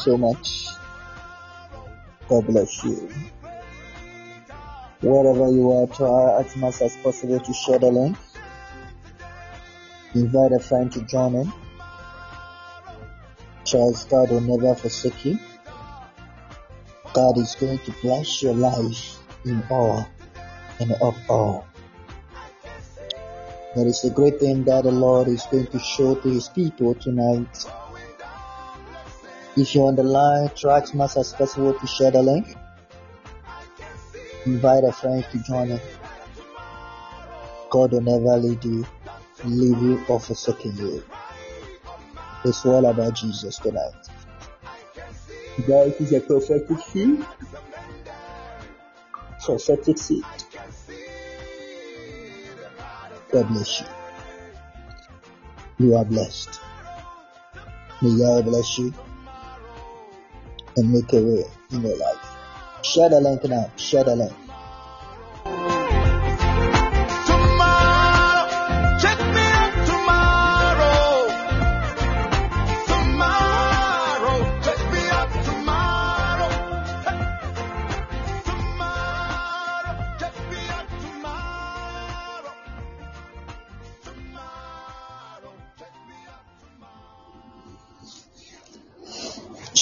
so much. God bless you. Wherever you are, try as much as possible to share the link. Invite a friend to join in. Trust God will never forsake you. God is going to bless your life in all and of all. There is a great thing that the Lord is going to show to his people tonight. If you're on the line, try as possible to share the link. Invite a friend to join in. God will never lead you, leave you, or forsake you. It's all about Jesus tonight. Guys, is a prophetic seed. Prophetic seed. God bless you. You are blessed. May God bless you and make a way in your life. Share the link now. Share the link.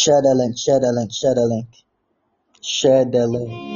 Share the link. Share the link. Share the link. Share the link.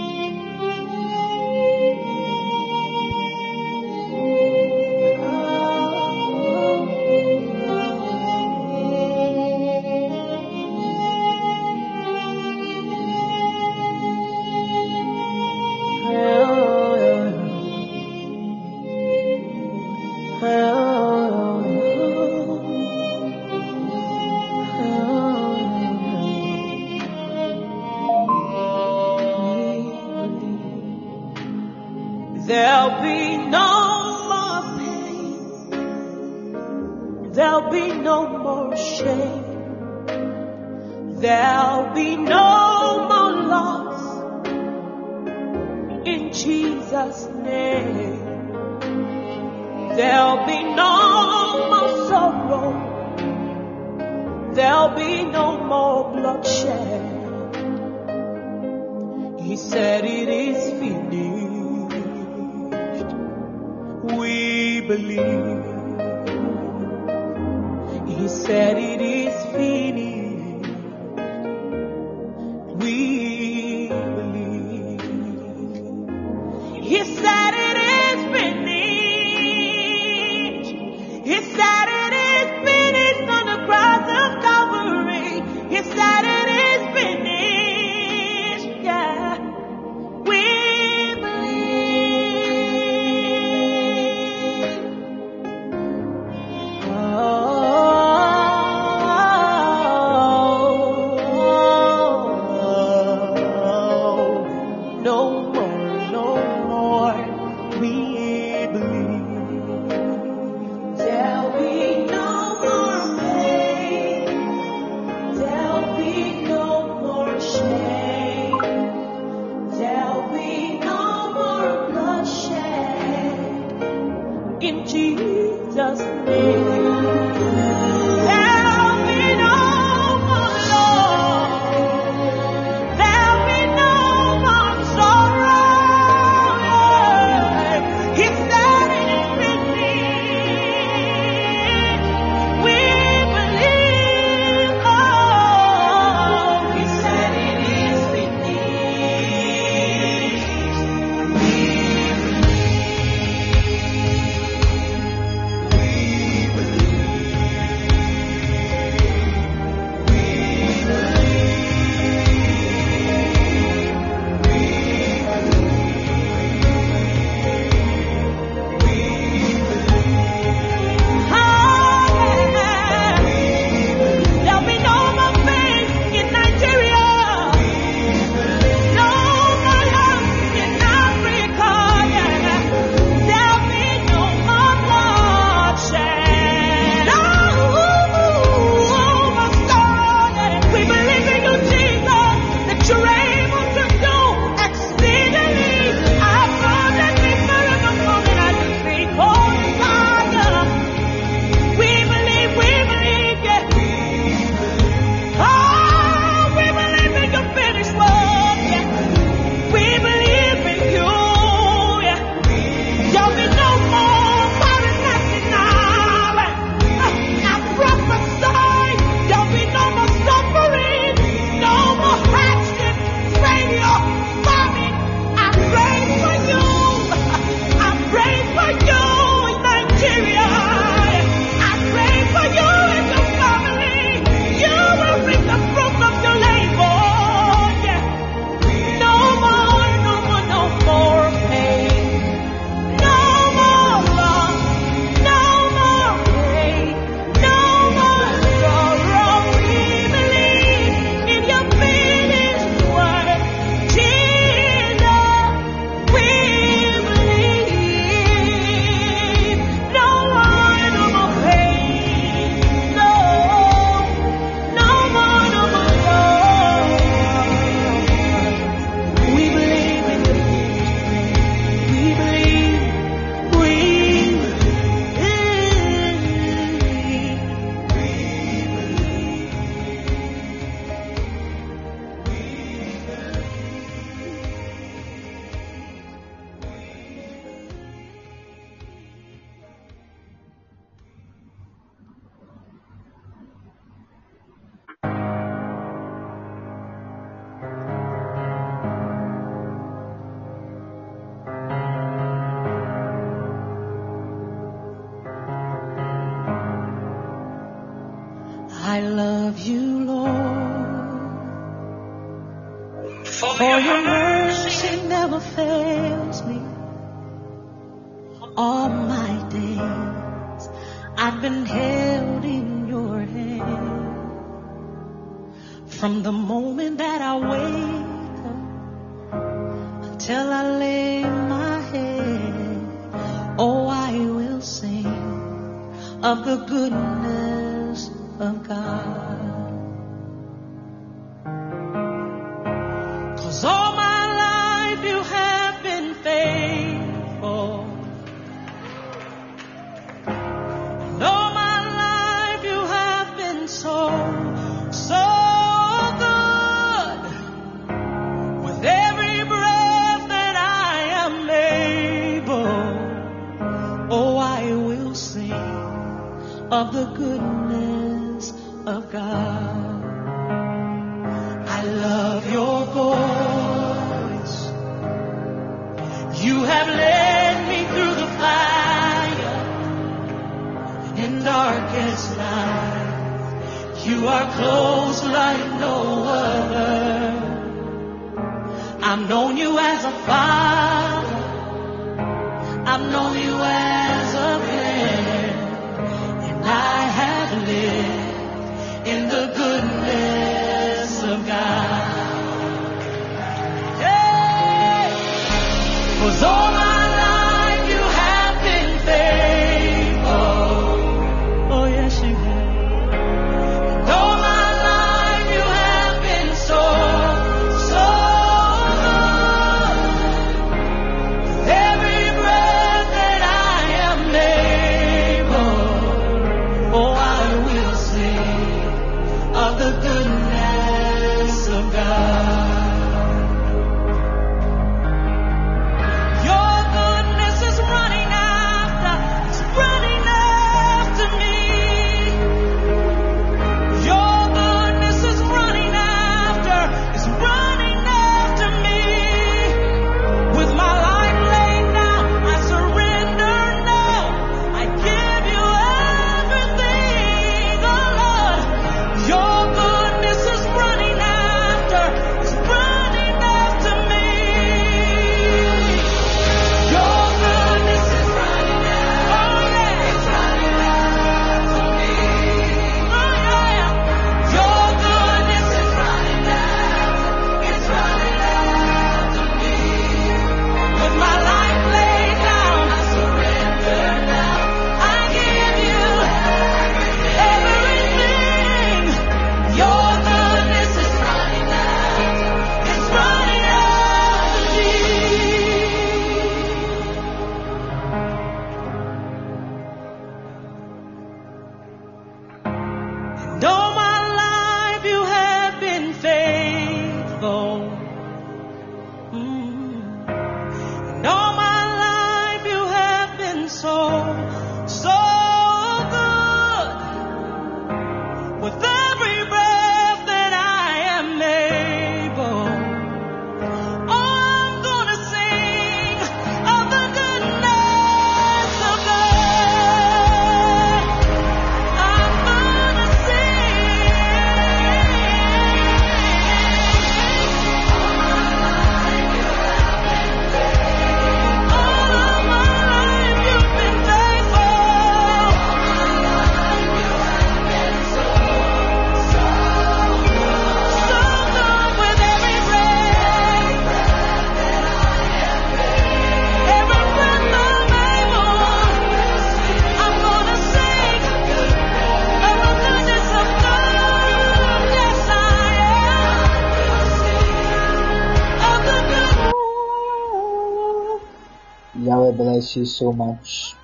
You so much.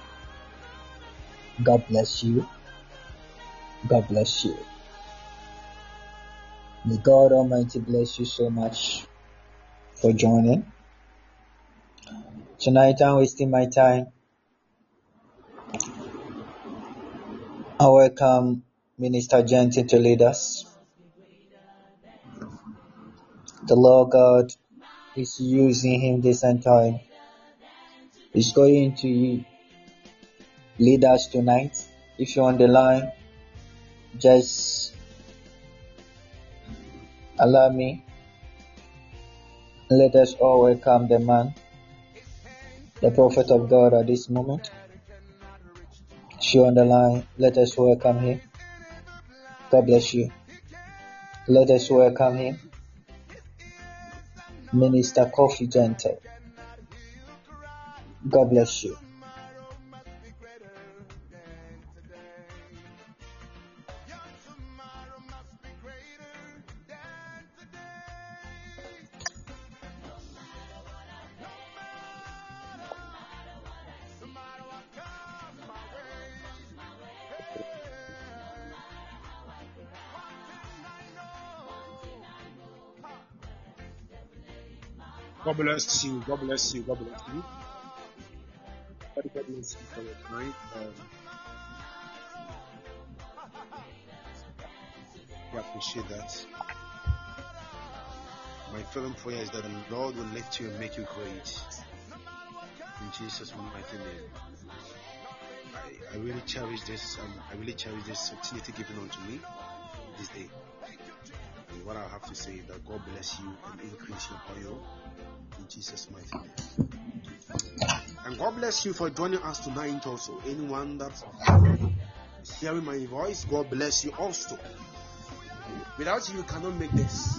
God bless you. God bless you. May God Almighty bless you so much for joining. Tonight I'm wasting my time. I welcome Minister Jensen to lead us. The Lord God is using him this time. He's going to lead us tonight. If you're on the line, just allow me. Let us all welcome the man, the prophet of God at this moment. If you're on the line, let us welcome him. God bless you. Let us welcome him. Minister Kofi Gentle. God bless you. God bless you. God bless you. God bless you. God bless you for your time. Um, we appreciate that. My fervent prayer is that the Lord will lift you and make you great. In Jesus' mighty name. I, I really cherish this. Um, I really cherish this opportunity given unto me this day. And what I have to say is that God bless you and increase your oil in Jesus' mighty name. And God bless you for joining us tonight also. Anyone that is hearing my voice, God bless you also. Without you, you cannot make this.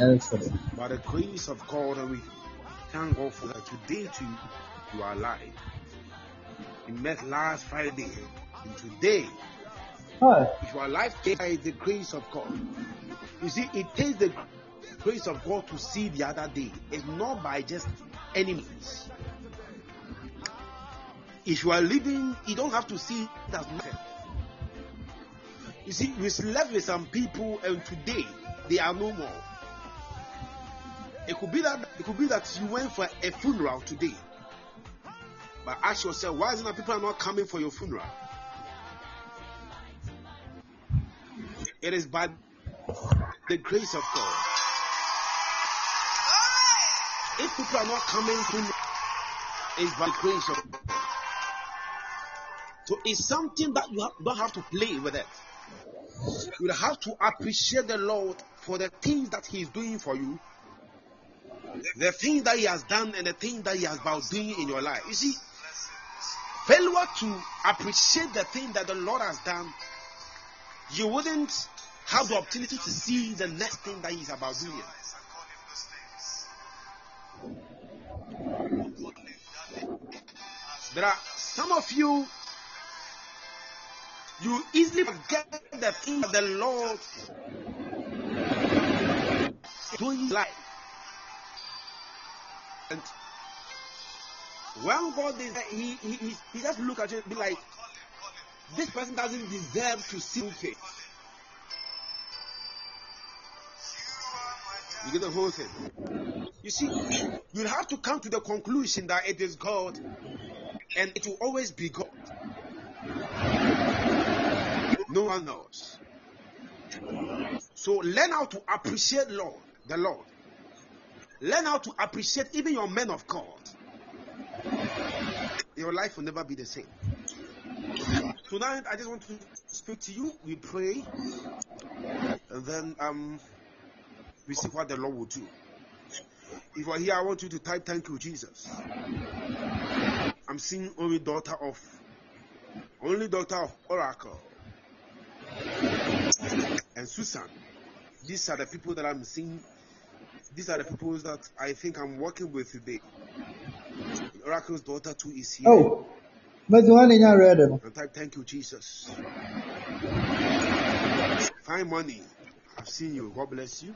Excellent. By the grace of God, we thank God for that today too, you are alive. We met last Friday, and today, Hi. if you are alive, by the grace of God. You see, it takes the grace of God to see the other day. is not by just any means. If you are living, you don't have to see nothing. You see, we slept with some people, and today they are no more. It could be that it could be that you went for a funeral today. But ask yourself, why is it that people are not coming for your funeral? It is by the grace of God. If people are not coming to it's by. So it's something that you don't have to play with it. You have to appreciate the Lord for the things that He is doing for you, the things that He has done, and the things that He has about doing in your life. You see, failure to appreciate the thing that the Lord has done, you wouldn't have the opportunity to see the next thing that He's about doing. There are some of you, you easily forget the thing that the Lord doing in life. And when God is he, he, he, just look at you and be like, this person doesn't deserve to see faith. You get the whole thing. You see, you'll have to come to the conclusion that it is God and it will always be God. No one knows. So learn how to appreciate Lord, the Lord. Learn how to appreciate even your men of God. Your life will never be the same. Tonight, I just want to speak to you. We pray, and then um, we see what the Lord will do. If you are here, I want you to type "Thank you, Jesus." I'm seeing only daughter of, only daughter of Oracle, and Susan. These are the people that I'm seeing. These are the people that I think I'm working with today. Oracle's daughter too is here. Oh, but the one in your red. And type thank you, Jesus. Fine money. I've seen you. God bless you.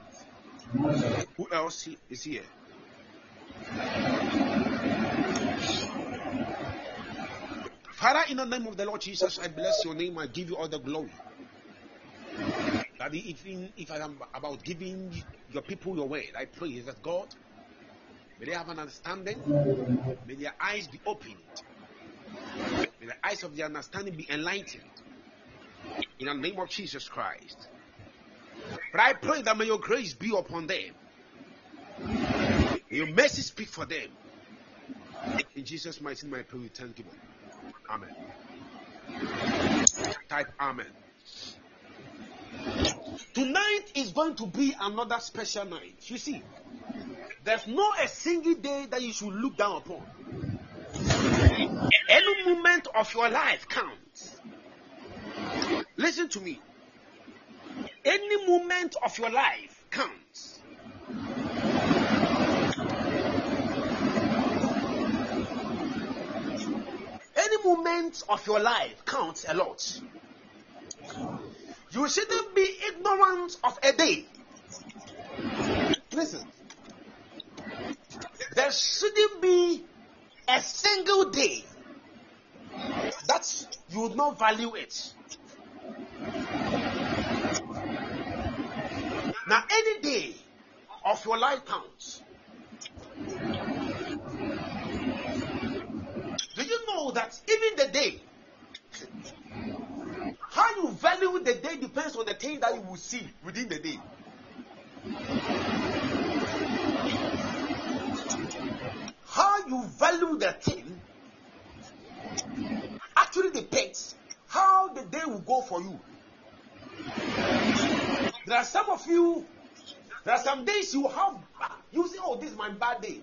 Who else is here? Father, in the name of the Lord Jesus, I bless your name. I give you all the glory. Daddy, if, in, if I am about giving your people your word, I pray that God, may they have an understanding, may their eyes be opened, may the eyes of their understanding be enlightened. In the name of Jesus Christ. But I pray that may your grace be upon them. May your mercy speak for them. In Jesus' mighty name, I pray with thanksgiving. Amen. Type Amen. Tonight is going to be another special night. You see, there's not a single day that you should look down upon. Any moment of your life counts. Listen to me. Any moment of your life counts. Any moment of your life counts a lot. You shouldn't be ignorant of a day. Listen. There shouldn't be a single day that you would not value it. Now, any day of your life counts. Do you know that even the day, how you value the day depends on the thing that you will see within the day. How you value the thing actually depends how the day will go for you. There are some of you, there are some days you have, you say, oh, this is my bad day.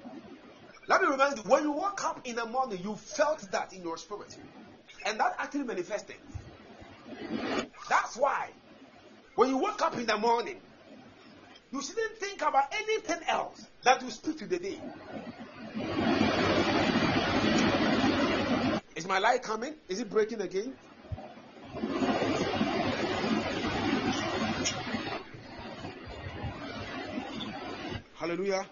Let me remind you, when you woke up in the morning, you felt that in your spirit. And that actually manifested. That's why, when you woke up in the morning, you shouldn't think about anything else that will speak to the day. Is my light coming? Is it breaking again? Hallelujah.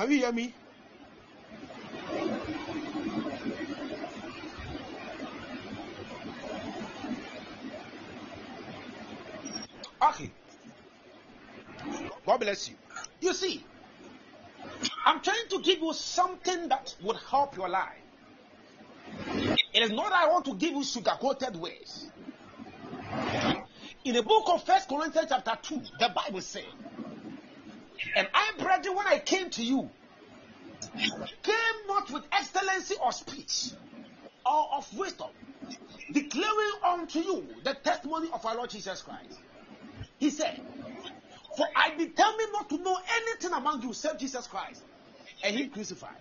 Can you hear? Okay. God bless you. You see, I'm trying to give you something that would help your life. It is not I want to give you sugar coated words. In the book of First Corinthians chapter 2, the Bible says, And I, brethren, when I came to you, came not with excellency of speech or of wisdom, declaring unto you the testimony of our Lord Jesus Christ. He said, For I determined not to know anything among you save Jesus Christ and Him crucified.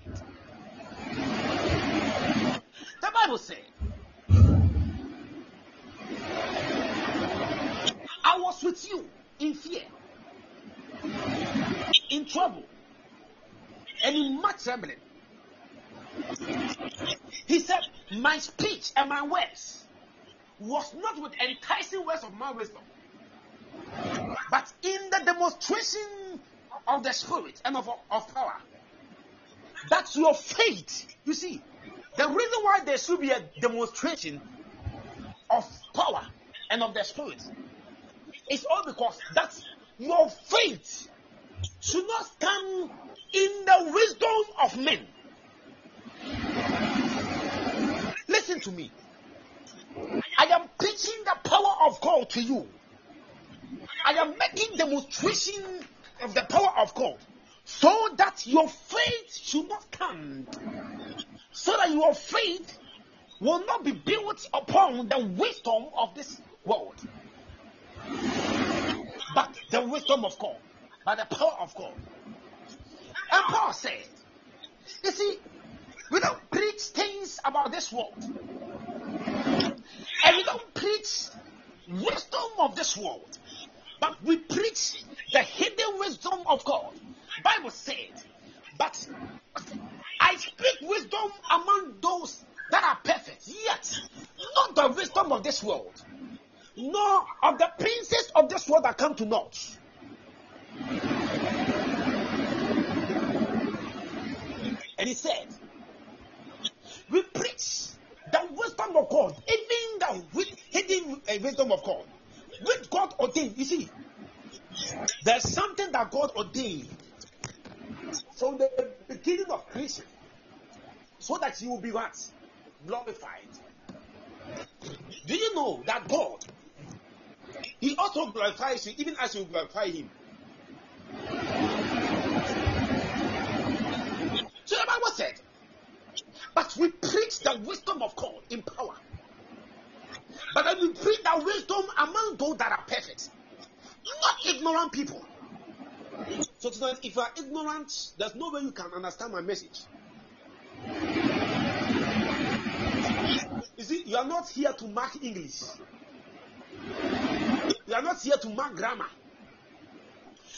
The Bible said, I was with you in fear, in trouble, and in much trembling. He said, My speech and my words was not with enticing words of my wisdom, but in the demonstration of the Spirit and of, of power. That's your faith. You see, the reason why there should be a demonstration of power and of the Spirit is all because that's your faith should not stand in the wisdom of men. Listen to me. I am preaching the power of God to you. I am making demonstration of the power of God so that your faith should not stand. So that your faith will not be built upon the wisdom of this world, but the wisdom of God, by the power of God. And Paul said, You see, we don't preach things about this world, and we don't preach wisdom of this world, but we preach the hidden wisdom of God. Bible said, but I speak wisdom among those that are perfect, yet not the wisdom of this world, nor of the princes of this world that come to naught. And he said, We preach the wisdom of God, even the wi- hidden uh, wisdom of God, which God ordained. You see, there's something that God ordained from the beginning of creation so that you will be what? Glorified. Do you know that God, He also glorifies you even as you glorify Him? So the Bible said, but we preach the wisdom of God in power. But then we preach that wisdom among those that are perfect, not ignorant people. So tonight, if you are ignorant, there's no way you can understand my message. You see, you are not here to mark English. You are not here to mark grammar.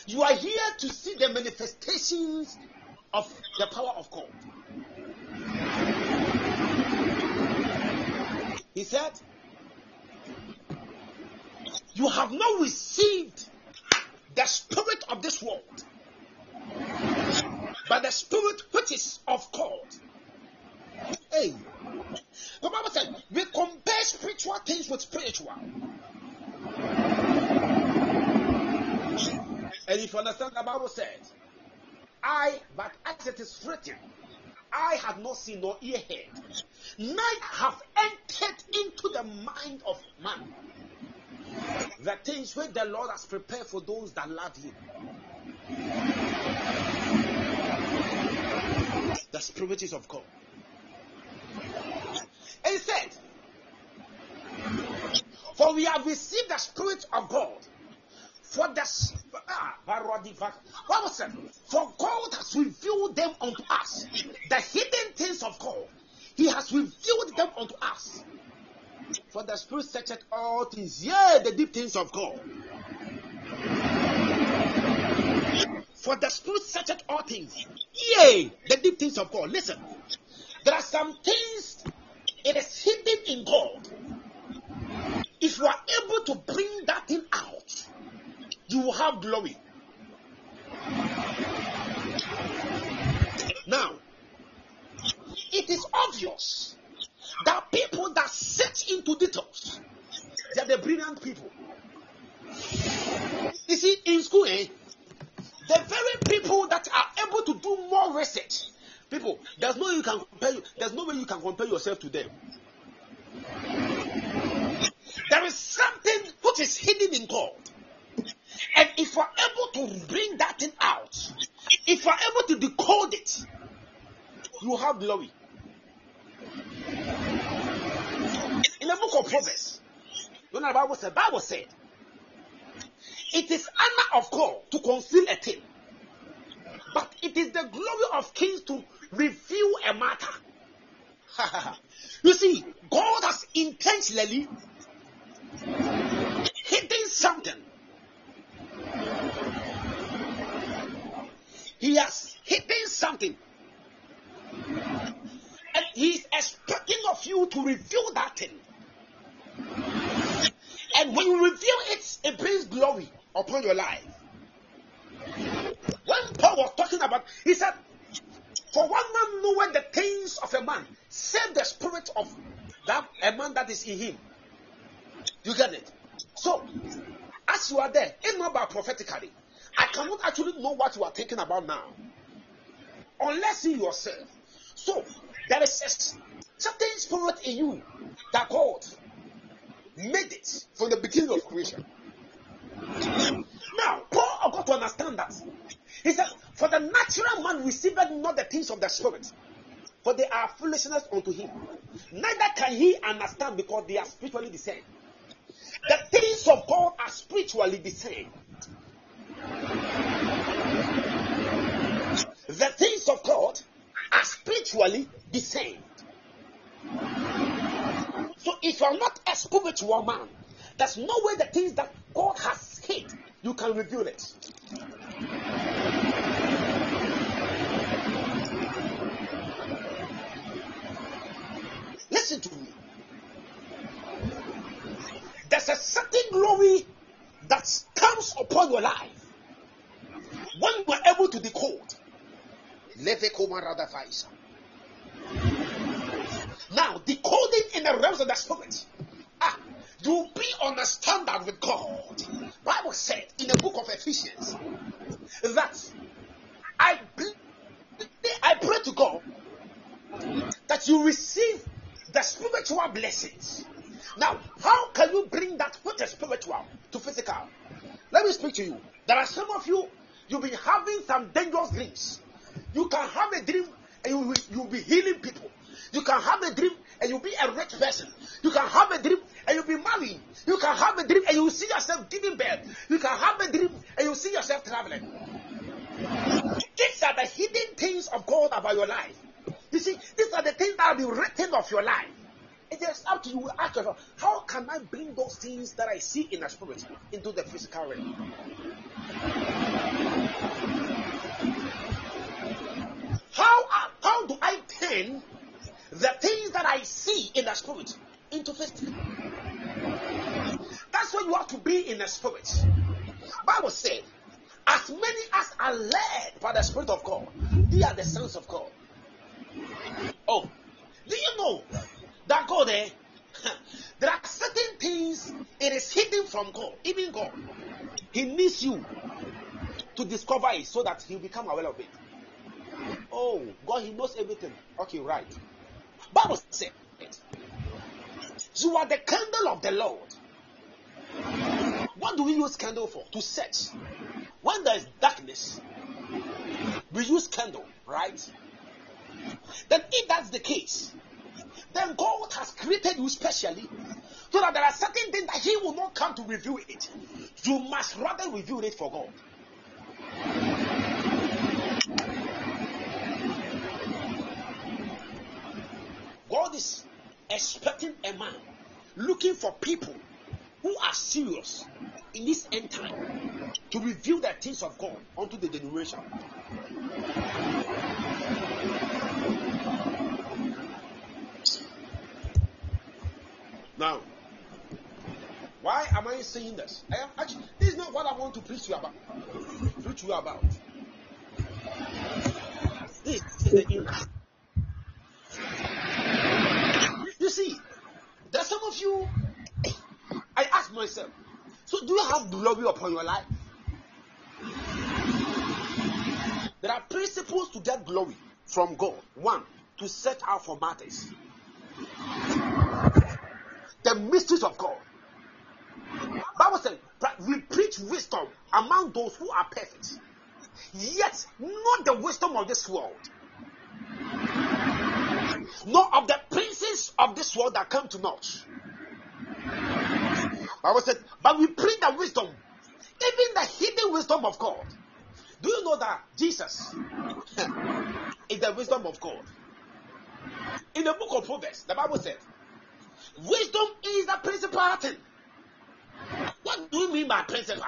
You are here to see the manifestations of the power of God. He said, You have not received the spirit of this world, but the spirit which is of God. Hey, the Bible said, We compare spiritual things with spiritual. And if you understand, the Bible said, I, but as it is written, I have not seen nor ear heard, neither have entered into the mind of man the things which the Lord has prepared for those that love Him. The Spirit is of God. And he said, For we have received the Spirit of God. For the ah, what was it? For God has revealed them unto us. The hidden things of God. He has revealed them unto us. For the Spirit searcheth all things, yea, the deep things of God. For the Spirit searcheth all things, yea, the deep things of God. Listen, there are some things it is hidden in God. If you are able to bring that thing out, you will have glory. Now, it is obvious that people that search into details, they are the brilliant people. You see, in school, eh, the very people that are able to do more research, people, there's no way you can compare. There's no way you can compare yourself to them. There is something which is hidden in God, and if we're able to bring that thing out, if we're able to decode it, you have glory. In the book of Proverbs, when the Bible said, Bible said, it is honor of God to conceal a thing, but it is the glory of kings to reveal a matter. you see, God has intentionally hidden something. He has hidden something. And he's expecting of you to reveal that thing. And when you reveal it, it brings glory upon your life. When Paul was talking about, he said, For one man knoweth the things of a man, save the spirit of that a man that is in him. You get it? So, as you are there, it's not about prophetically. I cannot actually know what you are thinking about now. Unless you yourself. So, there is a certain spirit in you that God made it from the beginning of creation. Now, Paul got to understand that. He said, For the natural man receiveth not the things of the spirit, for they are foolishness unto him. Neither can he understand because they are spiritually discerned. The things of God are spiritually discerned. The things of God are spiritually discerned. So if you are not a spiritual man, there's no way the things that God has hid, you can reveal it. Listen to me. There's a certain glory that comes upon your life when we are able to decode. Now, decoding in the realms of the spirit. Ah, you'll be on a standard with God. Bible said in the book of Ephesians that I I pray to God that you receive the spiritual blessings. Now, how can you bring that which is spiritual to physical? Let me speak to you. There are some of you, you've been having some dangerous dreams. You can have a dream and you will, you'll be healing people. You can have a dream and you'll be a rich person. You can have a dream and you'll be married. You can have a dream and you'll see yourself giving birth. You can have a dream and you'll see yourself traveling. These are the hidden things of God about your life. You see, these are the things that will be written of your life. It is up to you. Ask yourself, how can I bring those things that I see in the spirit into the physical realm? How, uh, how do I turn the things that I see in the spirit into physical? That's why you have to be in the spirit. Bible said, as many as are led by the Spirit of God, they are the sons of God. Oh, do you know that God there? Eh, there are certain things it is hidden from God, even God. He needs you to discover it so that He'll become aware of it. Oh, God, He knows everything. Okay, right. Bible said, You are the candle of the Lord. What do we use candle for? To search. When there is darkness, we use candle, right? Then, if that's the case, then God has created you specially so that there are certain things that He will not come to reveal it. You must rather reveal it for God. God is expecting a man looking for people who are serious in this end time to reveal the things of God unto the generation. Now, why am I saying this? I am actually this is not what I want to preach you about. Preach you about. This is the inner. You see, there's some of you. I ask myself, so do you upon your life? There are principles to get glory from God. One, to set out for matters. The mysteries of God. Bible says we preach wisdom among those who are perfect, yet not the wisdom of this world, nor of the princes of this world that come to naught. Bible said, but we preach the wisdom, even the hidden wisdom of God. Do you know that Jesus is the wisdom of God? In the book of Proverbs, the Bible said, wisdom is the principal thing. What do you mean by principal?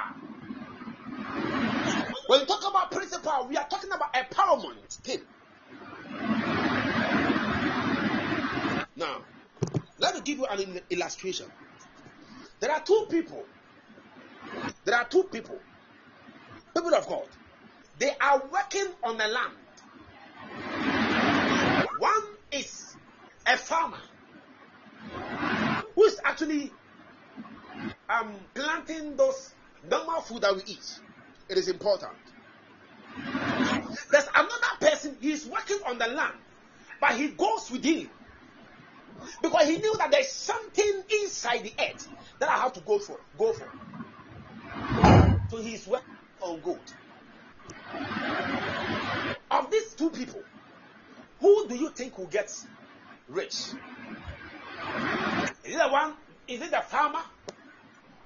When we talk about principal, we are talking about empowerment thing. Now, let me give you an illustration. There are two people. There are two people. People of God. They are working on the land. One is a farmer who is actually um, planting those normal food that we eat. It is important. There's another person, he is working on the land, but he goes within because he knew that there's something inside the earth that I have to go for. Go for. So he's working on gold. Of these two people, who do you think will get rich? Is it the one? Is it the farmer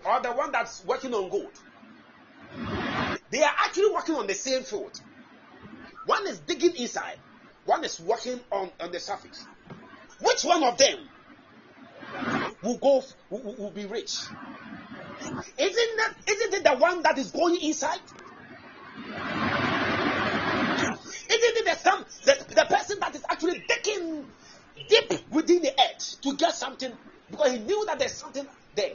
or the one that's working on gold? They are actually working on the same field. One is digging inside, one is working on, on the surface. Which one of them will go will, will- be rich? Isn't that isn't it the one that is going inside? Isn't it the some the, the person that is actually digging deep within the earth to get something because he knew that there's something there.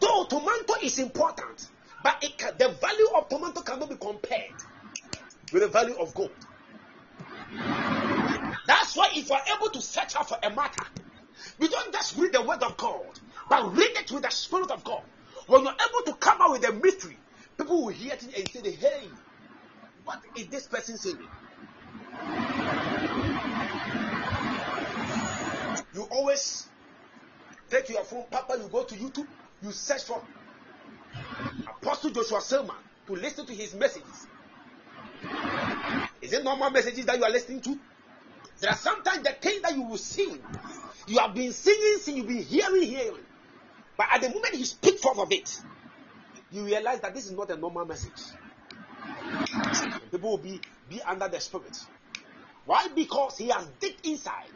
Though to tomato is important, but can, the value of tomato cannot be compared with the value of gold. That's why if you are able to search out for a matter, you don't just read the word of God, but read it with the spirit of God. When you're able to come out with a mystery, people will hear it and say, Hey, what is this person saying? You always take your phone, Papa, you go to YouTube, you search for Apostle Joshua Selman to listen to his messages. Is it normal messages that you are listening to? There are sometimes the things that you will sing, you have been singing, singing, you've been hearing, hearing. But at the moment you speak forth of it, you realize that this is not a normal message. People will be, be under the spirit. Why? Because he has digged inside.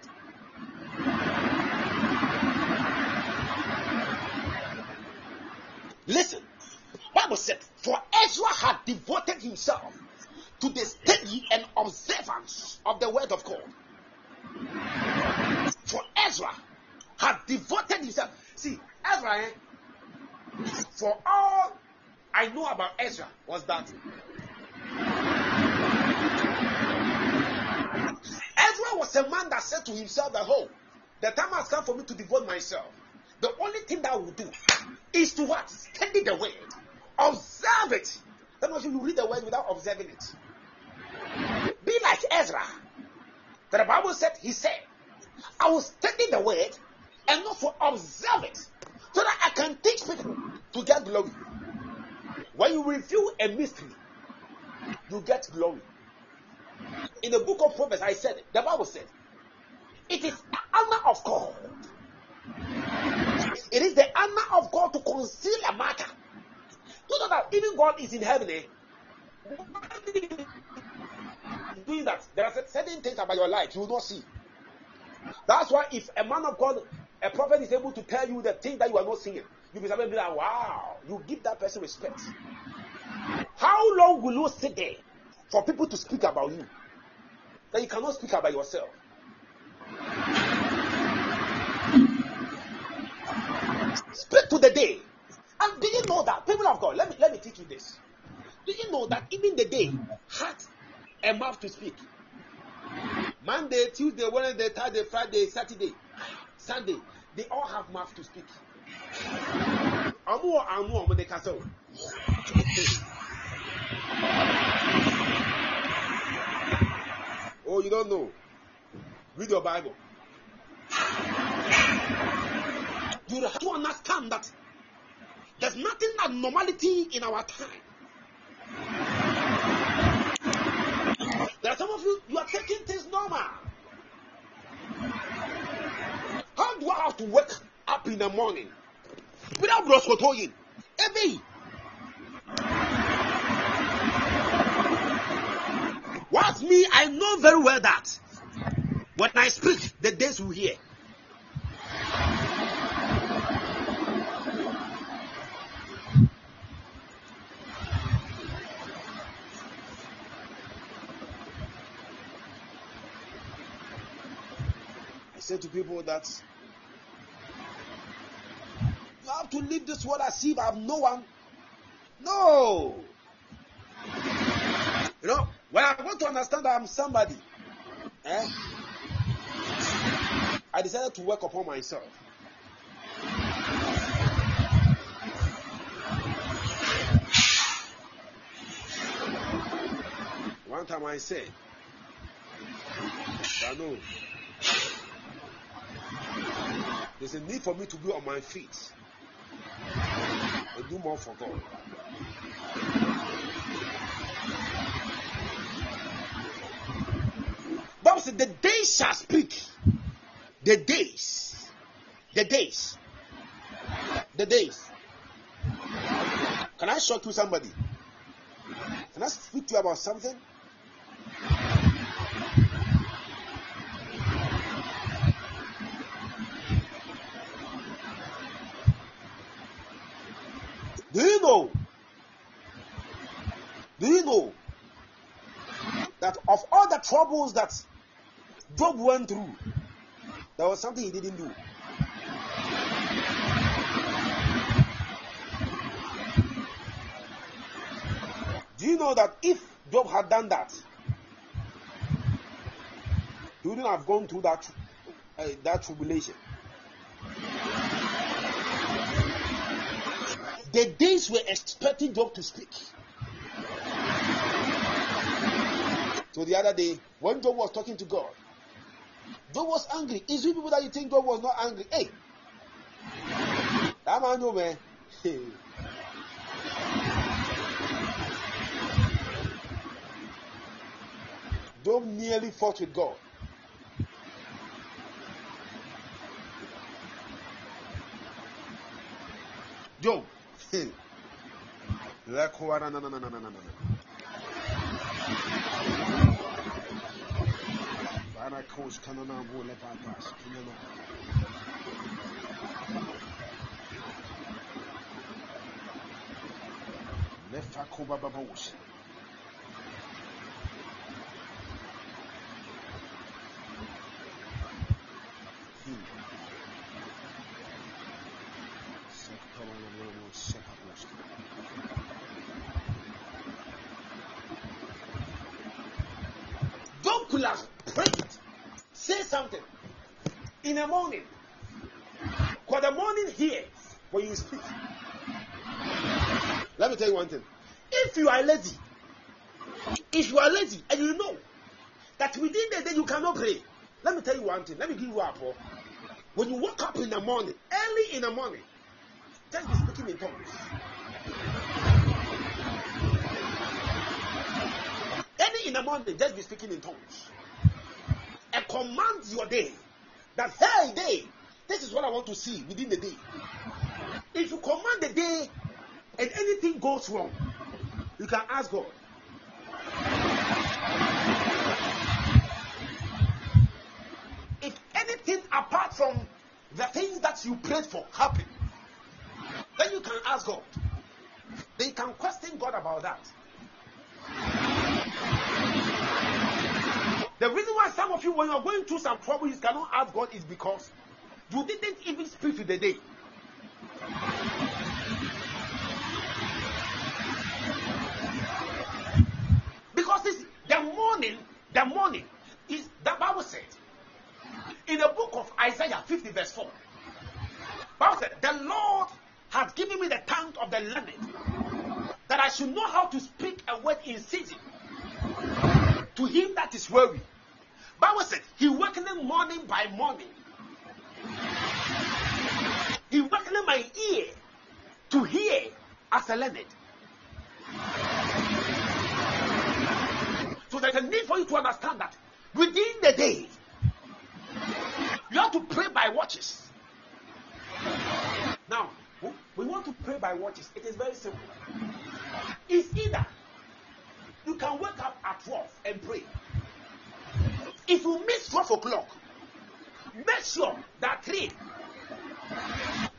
Listen, Bible said, for Ezra had devoted himself to the study and observance of the word of God. For Ezra had devoted himself. See, Ezra, eh, for all I know about Ezra was that Ezra was a man that said to himself that, oh, the time has come for me to devote myself. The only thing that I will do is to what? Study the word. Observe it. That means you read the word without observing it. Be like Ezra. The Bible said, he said, I will study the word and also observe it so that I can teach people to get glory. When you review a mystery, you get glory. In the book of Proverbs, I said, the Bible said, it is the honor of God. It is the honor of God to conceal a matter. You know that even God is in heaven. Eh? Doing that, there are certain things about your life you will not see. That's why if a man of God, a prophet is able to tell you the thing that you are not seeing, you'll be like, wow, you give that person respect. How long will you sit there for people to speak about you? That you cannot speak about yourself. Speak to the day. And do you know that people of God? Let me let me teach you this. Do you know that even the day had a mouth to speak? Monday, Tuesday, Wednesday, Thursday, Friday, Saturday, Sunday, they all have mouth to speak. Amu amu amu de castle. Oh, you don't know? Read your Bible. You have to understand that there's nothing abnormality in our time. There are some of you, you are taking things normal. How do I have to wake up in the morning without broskotoyin? Every What's me? I know very well that when I speak, the days will hear. Say to people that you have to leave this world as if I have no one. No. You know, when I want to understand that I'm somebody, eh, I decided to work upon myself. One time I said, I know there's a need for me to be on my feet and do more for God. Bible said, "The days shall speak." The days, the days, the days. Can I shock you, somebody? Can I speak to you about something? Do you know? Do you know that of all the troubles that Job went through, there was something he didn't do? Do you know that if Job had done that, he wouldn't have gone through that, uh, that tribulation? The days were expecting Job to speak. So the other day, when Job was talking to God, Job was angry. Is you people that you think Job was not angry? Hey, that man, no man. Job nearly fought with God. Job. Barakos kanana vole papas kinana. Lefa kuba babos. In the morning. Because the morning hears when you speak. Let me tell you one thing. If you are lazy, if you are lazy and you know that within the day you cannot pray, let me tell you one thing. Let me give you a pour. When you wake up in the morning, early in the morning, just be speaking in tongues. Early in the morning, just be speaking in tongues. And command your day that, hey, day, this is what I want to see within the day. If you command the day and anything goes wrong, you can ask God. If anything apart from the things that you prayed for happen, then you can ask God. Then you can question God about that. The reason why some of you, when you're going through some trouble, you cannot ask God is because you didn't even speak to the day. Because it's the morning, the morning is the Bible said in the book of Isaiah 50, verse 4. Bible said, The Lord has given me the tongue of the learned, that I should know how to speak a word in season to him that is weary. Bible said, He wakened morning by morning. He wakened my ear to hear as a learned. So there's a need for you to understand that within the day, you have to pray by watches. Now, we want to pray by watches. It is very simple. It's either you can wake up at 12 and pray. If you miss 12 o'clock, make sure that 3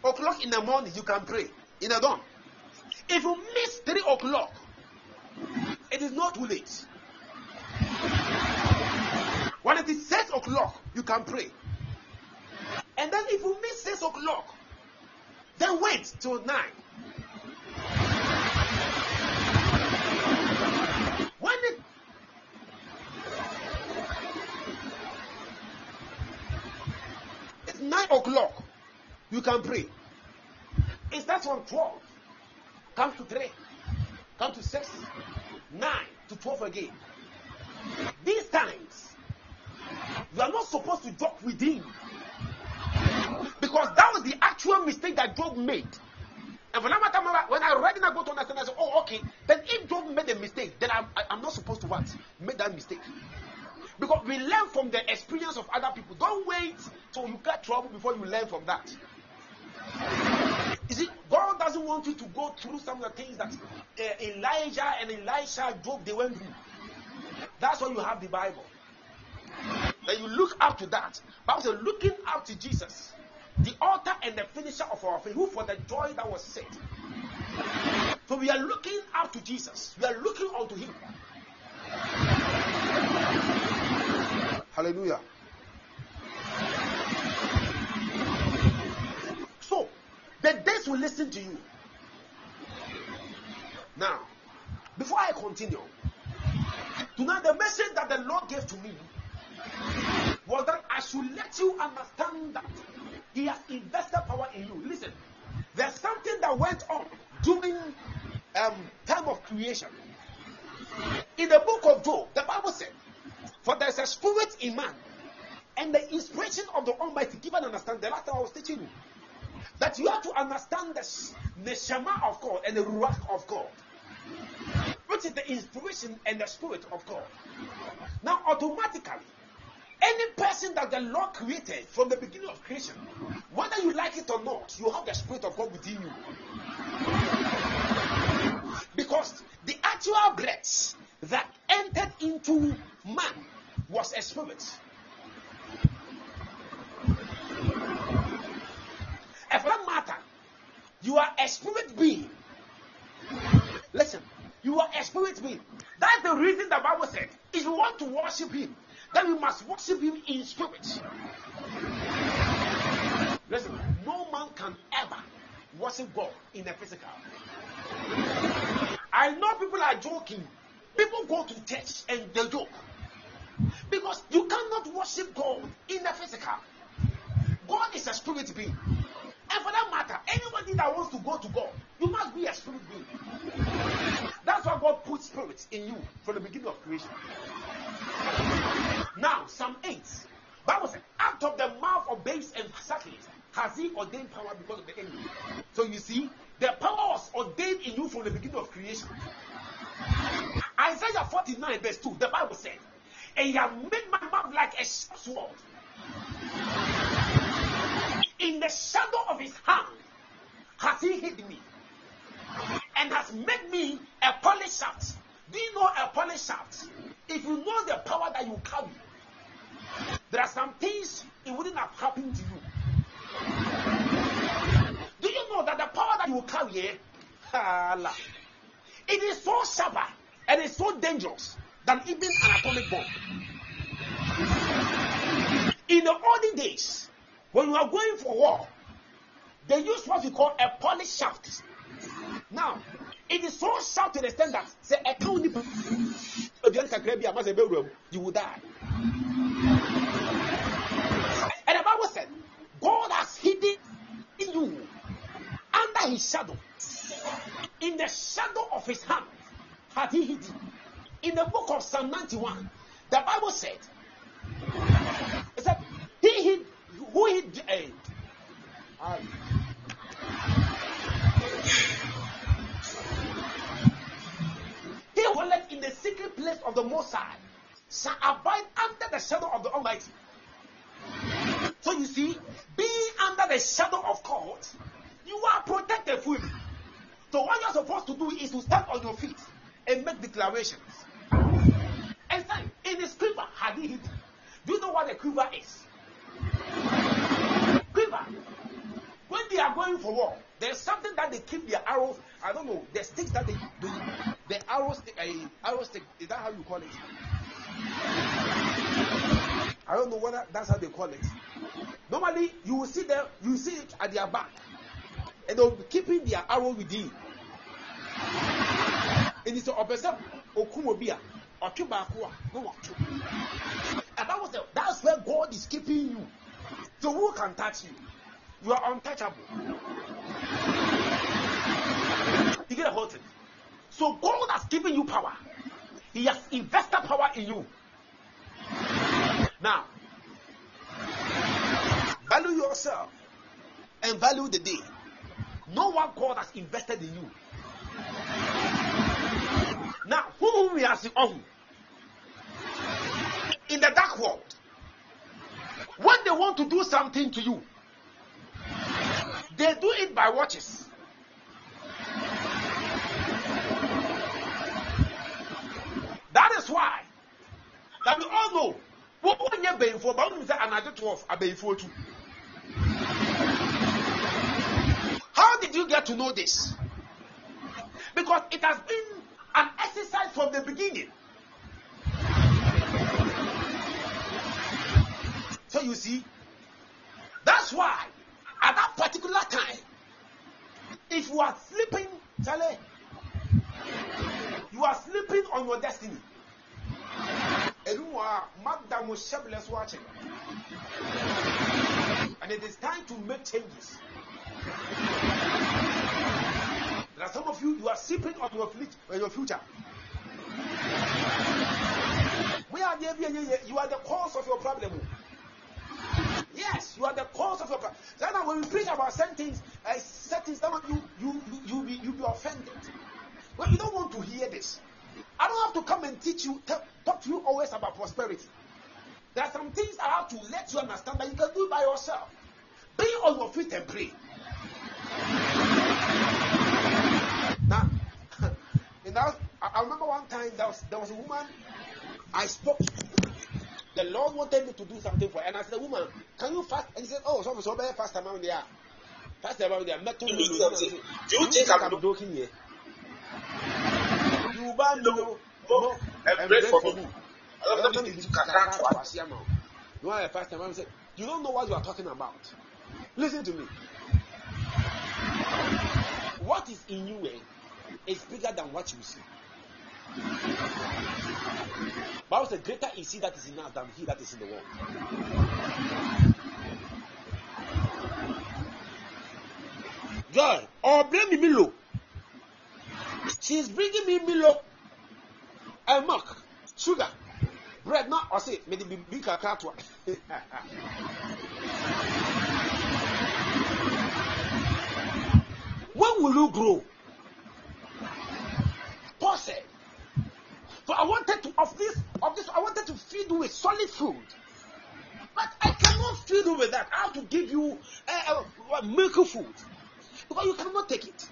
o'clock in the morning you can pray in the dawn. If you miss 3 o'clock, it is not too late. When it is 6 o'clock, you can pray. And then if you miss 6 o'clock, then wait till 9. When it 9 o'clock, you can pray. It starts from 12, come to 3, come to 6, 9 to 12 again. These times, you are not supposed to drop within. Because that was the actual mistake that Job made. And when I, when I read it, I go to understand, I said, oh, okay. Then if Job made a mistake, then I'm, I, I'm not supposed to what? Make that mistake. Because we learn from the experience of other people. Don't wait till you get trouble before you learn from that. You see, God doesn't want you to go through some of the things that uh, Elijah and Elisha, Job, they went through. That's why you have the Bible. Then you look up to that. Bible says, looking up to Jesus, the author and the finisher of our faith, who for the joy that was set. So we are looking up to Jesus. We are looking unto Him. Hallelujah. So the days will listen to you. Now, Before I continue, tonight the message that the Lord gave to me was that I should let you understand that He has invested power in you. Listen, there's something that went on during um, time of creation. In the book of Job, the Bible said, "For there's a spirit in man, and the inspiration of the Almighty." Give an understand. The last time I was teaching you that you have to understand the, the Shema of God and the Ruach of God, which is the inspiration and the spirit of God. Now, automatically, any person that the Lord created from the beginning of creation, whether you like it or not, you have the spirit of God within you. Because the actual breath that entered into man was a spirit. And for that matter, you are a spirit being. Listen, you are a spirit being. That's the reason the Bible said, if you want to worship Him, then you must worship Him in spirit. Listen, no man can ever worship God in a physical. I know people are joking. People go to church and they joke. Because you cannot worship God in the physical. God is a spirit being. And for that matter, anybody that wants to go to God, you must be a spirit being. That's why God put spirits in you from the beginning of creation. Now, Psalm 8. Bible says, out of the mouth of babes and sucklings has he ordained power because of the enemy. So you see, the power was ordained in you from the beginning of creation. Isaiah 49, verse 2, the Bible said, And he have made my mouth like a sword. In the shadow of his hand has he hid me, and has made me a polished shaft. Do you know a polished shaft? If you know the power that you carry, there are some things it wouldn't have happened to you. Do you know that the power that you carry, eh, it is so sharp and it's so dangerous than even an atomic bomb. In the olden days, when you are going for war, they use what we call a polished shaft. Now, it is so sharp to the extent that say a cow nip you will die. And the Bible said, God has hidden in you under his shadow. In the shadow of his hand had he hidden. In the book of Psalm 91, the Bible said, it said he hid, who hid, uh, he who dwelleth in the secret place of the Most High shall abide under the shadow of the Almighty. So you see, being under the shadow of God, you are protected fully. So what you're supposed to do is to stand on your feet and make declarations. And say, in his quiver had he hidden. Do you know what a quiver is? Quiver. When they are going for war, there's something that they keep their arrows. I don't know the sticks that they do. The arrow stick, uh, arrow stick. Is that how you call it? I don't know whether that's how they call it. Normally, you will see them. You see it at their back, and they'll be keeping their arrow within. And it's a opposite. Okumobia. Ọtwe baako a na watwe. And that was the, that's where God is keeping you. So who can touch you? You are untouchable. You get a whole thing. So God has given you power. He has invested power in you. Now, value yourself and value the day. Know what God has invested in you. Now, who we are on in the dark world, when they want to do something to you, they do it by watches. That is why that we all know for, but when say another 12 are paying for too. How did you get to know this? Because it has been an exercise from the beginning. So you see, that's why at that particular time, if you are sleeping, Charlie, you are sleeping on your destiny. and it is time to make changes. There are some of you you are sleeping on your on your future. You are the cause of your problem yes you are the cause of your problem now when we preach about certain things uh, some of you you you you be, you be offended well you don't want to hear this I don't have to come and teach you, talk to you always about prosperity. There are some things I have to let you understand that you can do by yourself. Be on your feet and pray. Now, you know, I, I remember one time there was, there was a woman I spoke to. The Lord wanted me to do something for her. And I said, Woman, can you fast? And he said, Oh, so so fast amount there. Fast amount there. Do you think I'm joking here? You buy no, no, and pray for if you want a fast time? I said, You don't know what you are talking about. Listen to me. What is in you eh, is bigger than what you see. Bible says, Greater is he that is in us than he that is in the world. Joy, or blame me Milo. She's bringing me Milo and milk, sugar, bread. Not or say, maybe be big kakatwa. When will you grow? Paul said, For I wanted to of this of this I wanted to feed you with solid food. But I cannot feed you with that. I have to give you uh, uh, milk food. Because you cannot take it.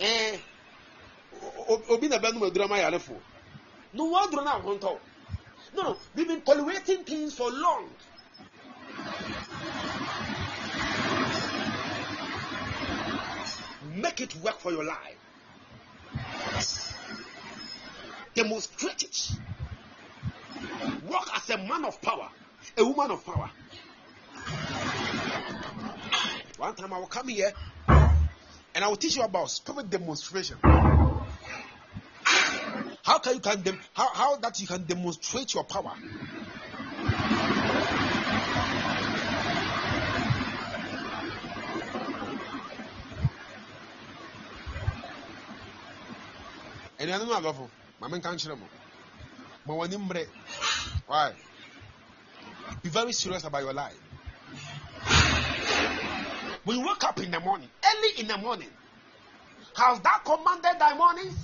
Eh, obi na bɛnum aduro ama yarefo no wɔn aduro na ahontɔ no no. We been tolerating things for long. Make it work for your life. Demonstrate it. Work as a man of power a woman of power. One time i will come here and I will teach you about spirit demonstration. How can you can dem- how, how that you can demonstrate your power? And I don't know about my man can't share But when you why? Be very serious about your life. When you wake up in the morning, early in the morning, has that commanded thy mornings?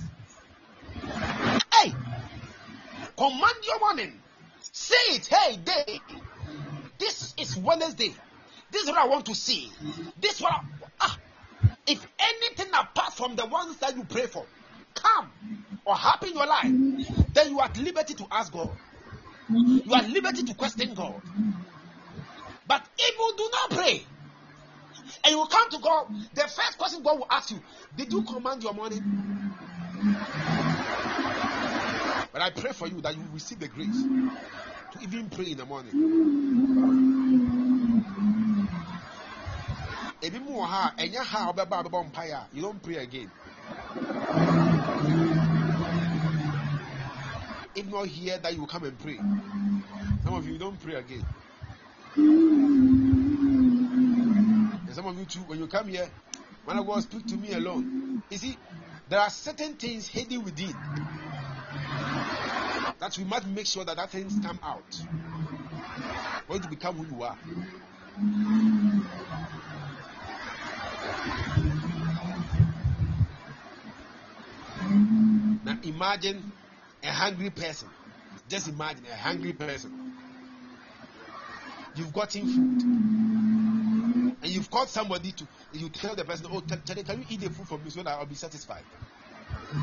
Hey, command your morning. Say it, hey, day. This is Wednesday. This is what I want to see. This is what I, ah, if anything apart from the ones that you pray for come or happen in your life, then you are at liberty to ask God. You are at liberty to question God. But if you do not pray, and you come to God, the first question God will ask you, Did you command your morning? But I pray for you that you receive the grace to even pray in the morning. Ebi mu wɔ ha a, ɛnyɛ ha You don't pray again. If not here, that you will come and pray. Some of you don't pray again. And some of you too, when you come here, when I go speak to me alone, you see, there are certain things hidden within that we must make sure that that things come out for you to become who you are. Now imagine a hungry person. Just imagine a hungry person. You've gotten food. And you've called somebody to you tell the person, Oh, tell, can you eat the food for me so that I'll be satisfied?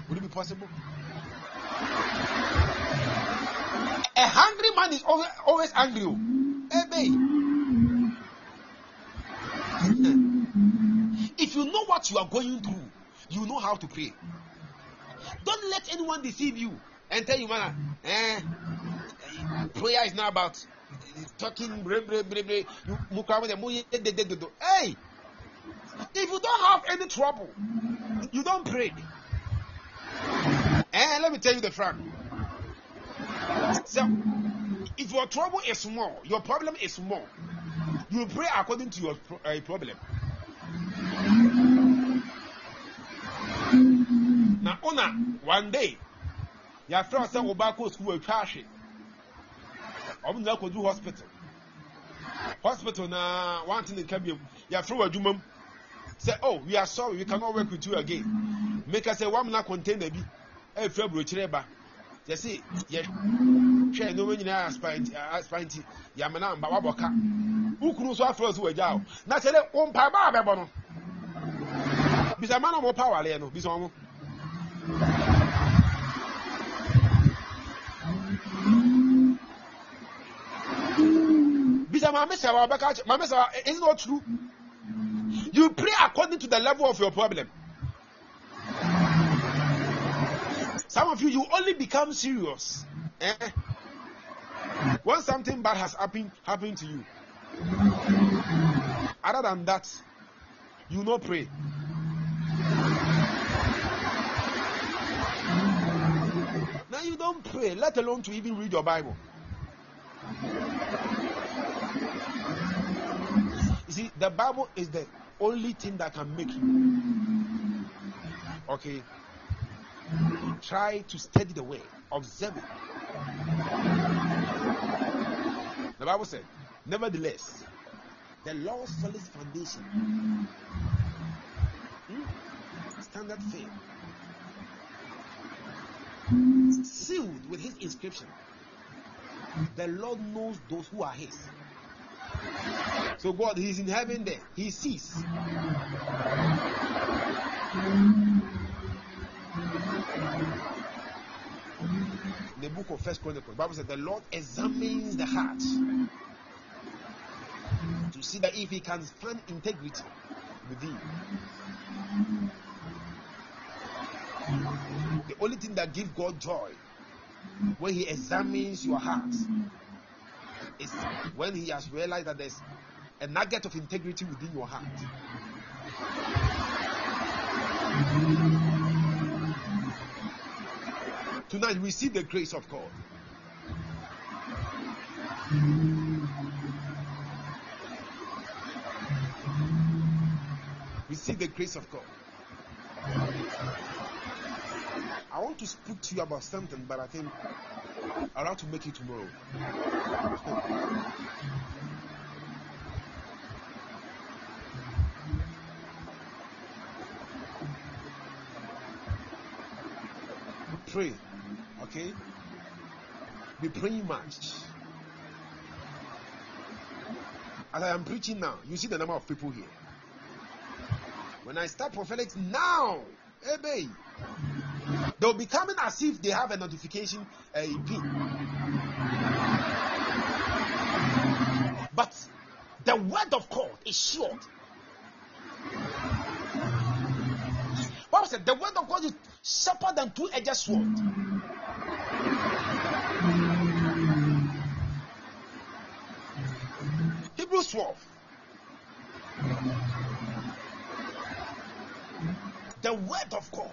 Would it be possible? A hungry man is always, always angry. babe. if you know what you are going through, you know how to pray. Don't let anyone deceive you and tell you, man, eh, Prayer is not about talking. Hey, if you don't have any trouble, you don't pray. And let me tell you the fact. So, if your trouble is small, your problem is small, you pray according to your uh, problem. na una one day yàtọ̀ sẹ́ ọba kó sukuu atwa ahwẹ ọmọ nìyà kò du hospital. Hospital na one thing nka bi yàtọ̀ wọ adwuma mu sẹ oh we are sorry we cannot work with you again. Make us say wàá na container bi ẹ fẹ́ burokyerẹ ba yẹsi yẹ hwẹ nneɛma nyinaa aspirant aspirant yamana mba wabɔ ka ukuru nso afro nso wɔ agya o. Na sɛ de mpaaba a bɛbɔ no. Bisa na wɔn pa awaleɛ no bisa wɔn. bisa maame sɛ ɔbɛka maame sɛ wa is it not true. You pray according to the level of your problem some of you you only become serious eh? when something bad has happened happened to you other than that you no pray now you don't pray let alone to even read your bible You see, the Bible is the only thing that can make you. Okay. Try to study the way, observe it. The Bible said, nevertheless, the Lord's solid foundation. Hmm? Standard faith. Sealed with his inscription. The Lord knows those who are his. So God, He's in heaven there. He sees. The book of First Chronicles, Bible says the Lord examines the heart to see that if He can find integrity within. The only thing that gives God joy when He examines your heart is when he has realized that there's a nugget of integrity within your heart. Tonight, receive the grace of God. Receive the grace of God. I want to speak to you about something, but I think I'll have to make it tomorrow. Pray, okay? Be praying much. As I am preaching now, you see the number of people here. When I start prophetic now, hey, babe, they'll be coming as if they have a notification pin. But the word of God is sure. Bible said the word of God is sharper than two-edged sword. 12. The word of God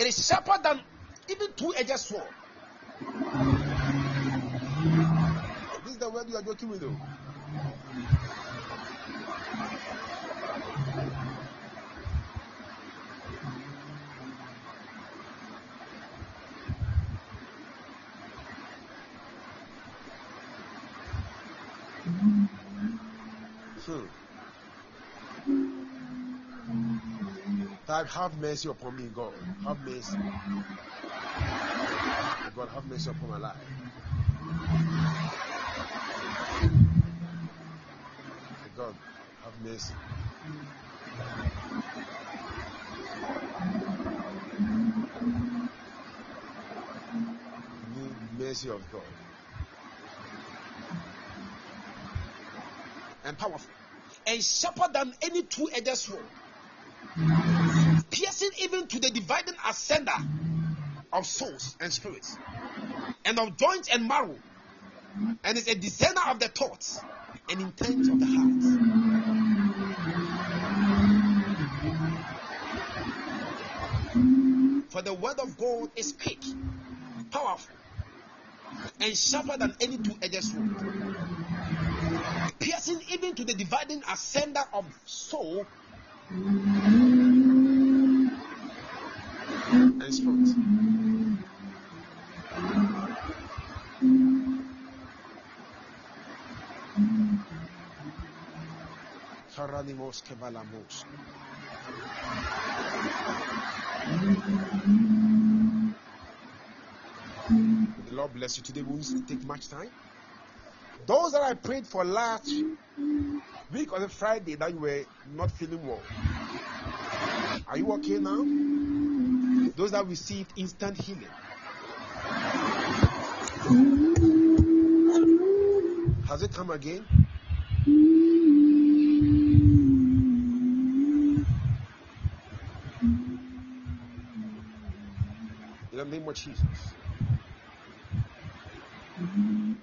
It is sharper than even two-edged sword. This is the word you are joking with, though. Have mercy upon me, God. Have mercy. God, have mercy upon my life. God, have mercy. Mercy of God. And powerful. And sharper than any two-edged sword piercing even to the dividing ascender of souls and spirits, and of joints and marrow, and is a discerner of the thoughts and intents of the heart. For the word of God is quick, powerful, and sharper than any two-edged sword, piercing even to the dividing ascender of soul spirit. Karanimos. The Lord bless you today. We won't take much time. Those that I prayed for last week on a Friday that you were not feeling well. Are you okay now? Those that received instant healing. Has it come again? In the name of Jesus.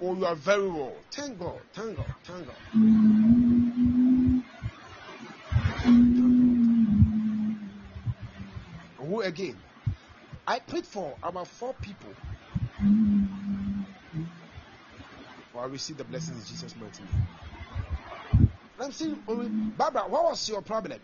Oh, you are very well. Thank God. Thank God. Thank God. Who again? I prayed for about four people. For I received the blessings in Jesus' mighty name. I'm saying, Barbara, what was your problem?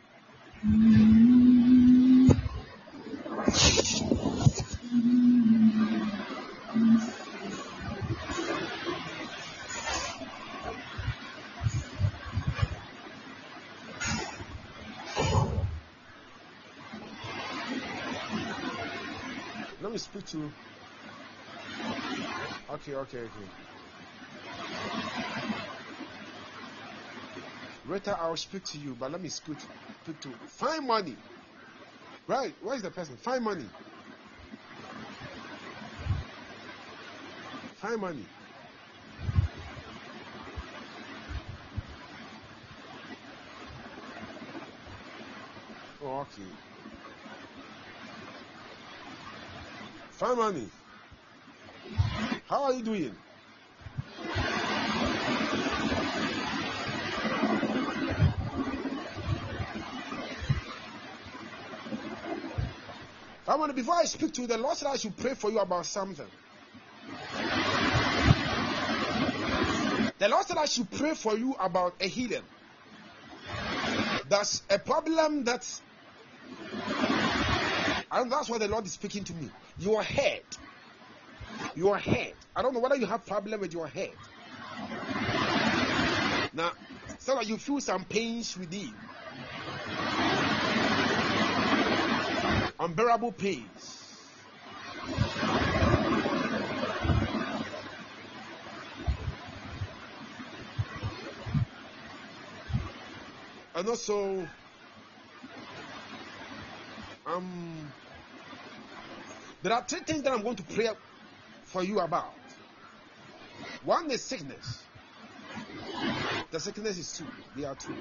To. Okay, okay, okay. Rita, I'll speak to you, but let me speak, speak to. Find money. Right, where is the person? Find money. Find money. Oh, okay. Find money. How are you doing? Find money. Before I speak to you, the Lord said I should pray for you about something. The Lord said I should pray for you about a healing. That's a problem that's and that's why the Lord is speaking to me. Your head. Your head. I don't know whether you have problem with your head. Now, so that you feel some pains within. Unbearable pains. And also, um, there are three things that I'm going to pray for you about. One is sickness. The sickness is two. They are two.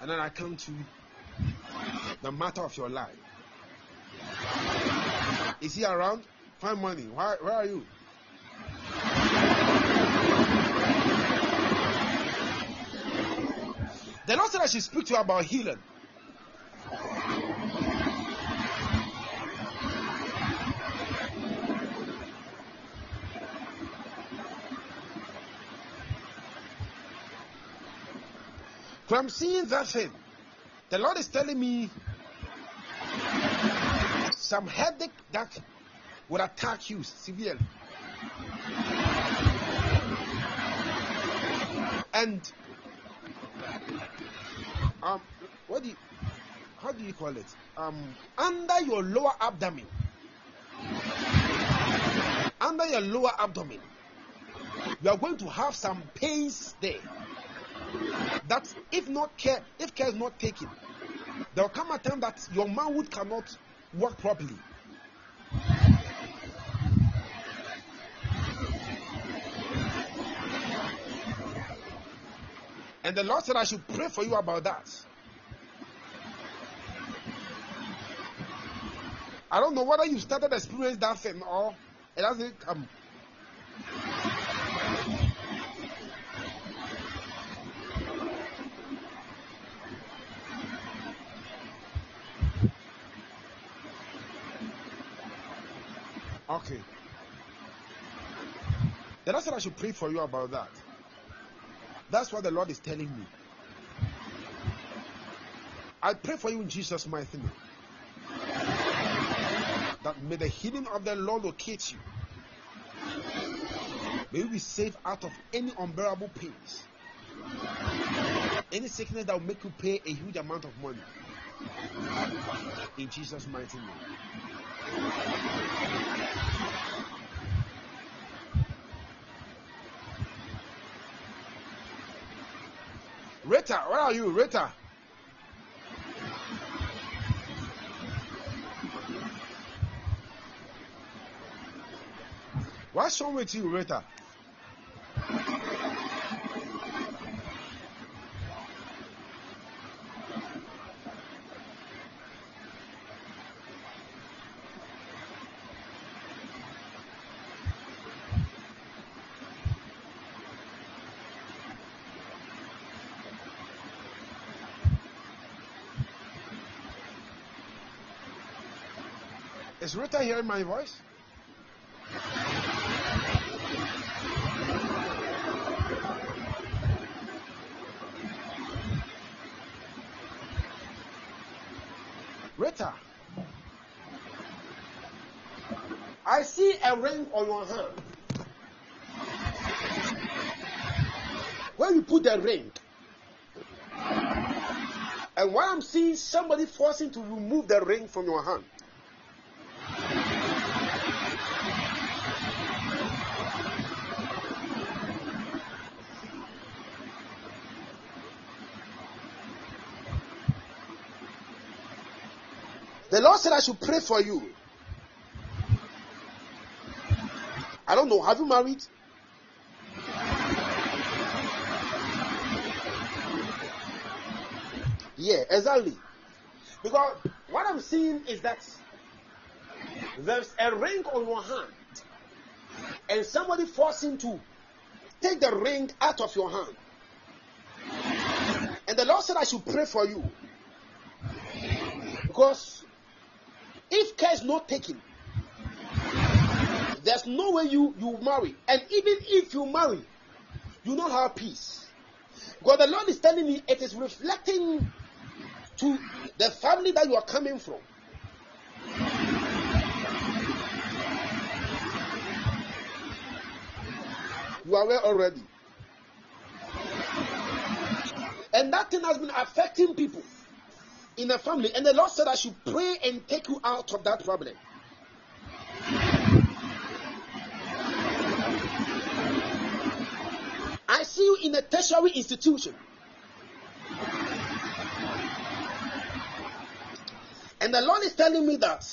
And then I come to the matter of your life. Is he around? Find money. Where, where are you? The Lord said I should speak to you about healing. From seeing that thing, the Lord is telling me some headache that would attack you severely. And um, what do you, how do you call it? Um, under your lower abdomen, under your lower abdomen, you are going to have some pains there. That if not care, if care is not taken, there will come a time that your manhood cannot work properly. And the Lord said, I should pray for you about that. I don't know whether you started experience that thing or it hasn't come. Okay. Then I said I should pray for you about that. That's what the Lord is telling me. I pray for you in Jesus' mighty name. That may the healing of the Lord locate you. May you be out of any unbearable pains. Any sickness that will make you pay a huge amount of money. In Jesus' mighty name. Rita, where are you, Rita? What's wrong with you, Rita? Is Rita hearing my voice? Rita, I see a ring on your hand. Where you put the ring? And what I'm seeing somebody forcing to remove the ring from your hand. Lord said I should pray for you. I don't know. Have you married? Yeah, exactly. Because what I'm seeing is that there's a ring on your hand, and somebody forcing to take the ring out of your hand. And the Lord said I should pray for you. Because care is not taken, there's no way you, you marry. And even if you marry, you not have peace. God the Lord is telling me it is reflecting to the family that you are coming from. You are aware already. And that thing has been affecting people in the family. And the Lord said, I should pray and take you out of that problem. I see you in a tertiary institution. And the Lord is telling me that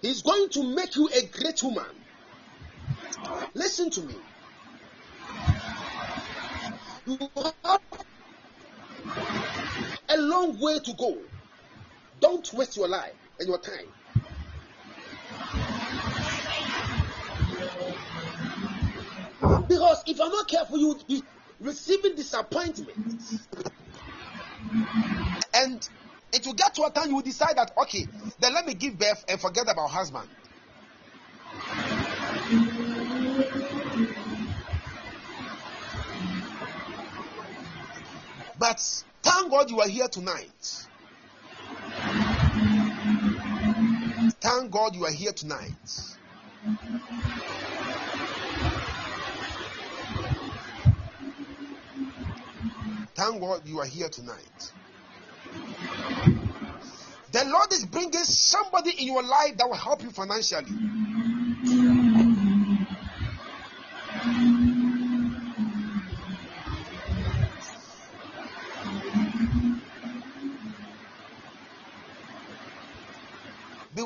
He's going to make you a great woman. Listen to me. You have a long way to go. Don't waste your life and your time. Because if you're not careful, you'll be receiving disappointment. And it will get to a time you will decide that, okay, then let me give birth and forget about husband. But thank God you are here tonight. Thank God you are here tonight. Thank God you are here tonight. The Lord is bringing somebody in your life that will help you financially.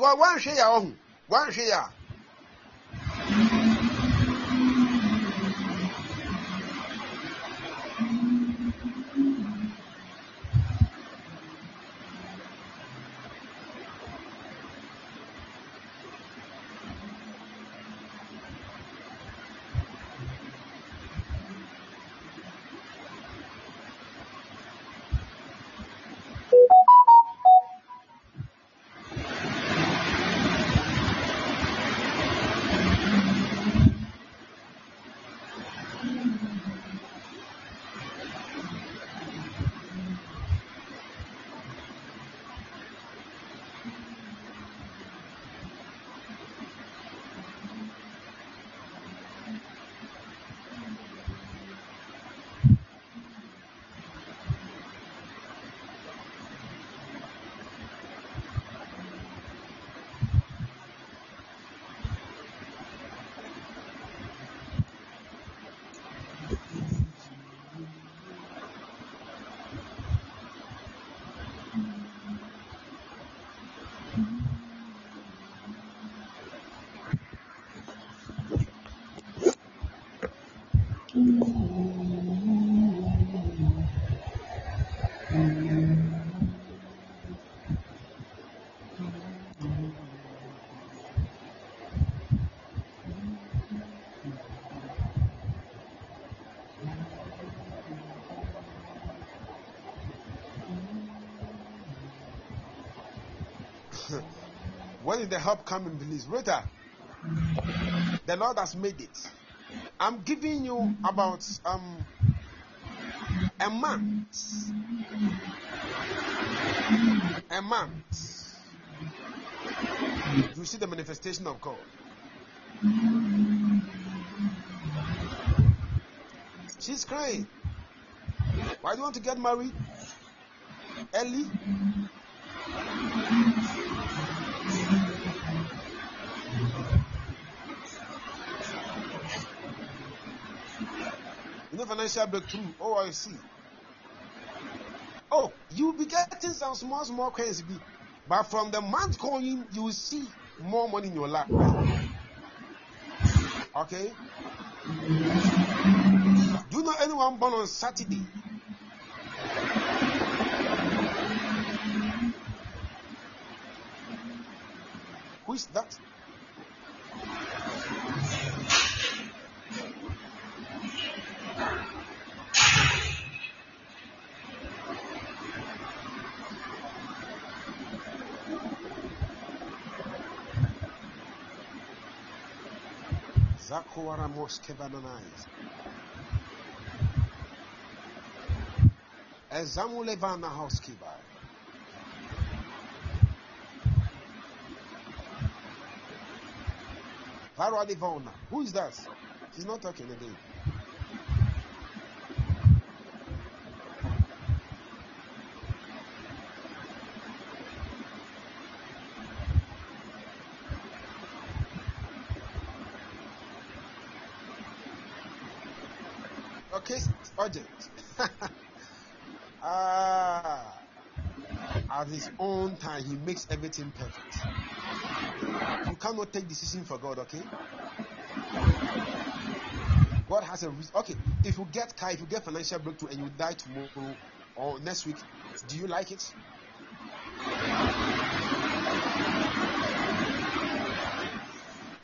Because one share your own, one share. The help coming, please? Rita, the Lord has made it. I'm giving you about um a month. A month. You see the manifestation of God. She's crying. Why do you want to get married? Early? Know financial breakthrough. Oh, I see. Oh, you'll be getting some small, small coins, but from the month going, you will see more money in your lap. Okay? Do you know anyone born on Saturday? Who is that? Zakowara Moskevananais. Ezamulevana Housekeeper. Who is that? He's not talking again. Okay, urgent. ah, at his own time, he makes everything perfect. You cannot take decision for God, okay? God has a reason. Okay, if you get car, if you get financial breakthrough and you die tomorrow or next week, do you like it?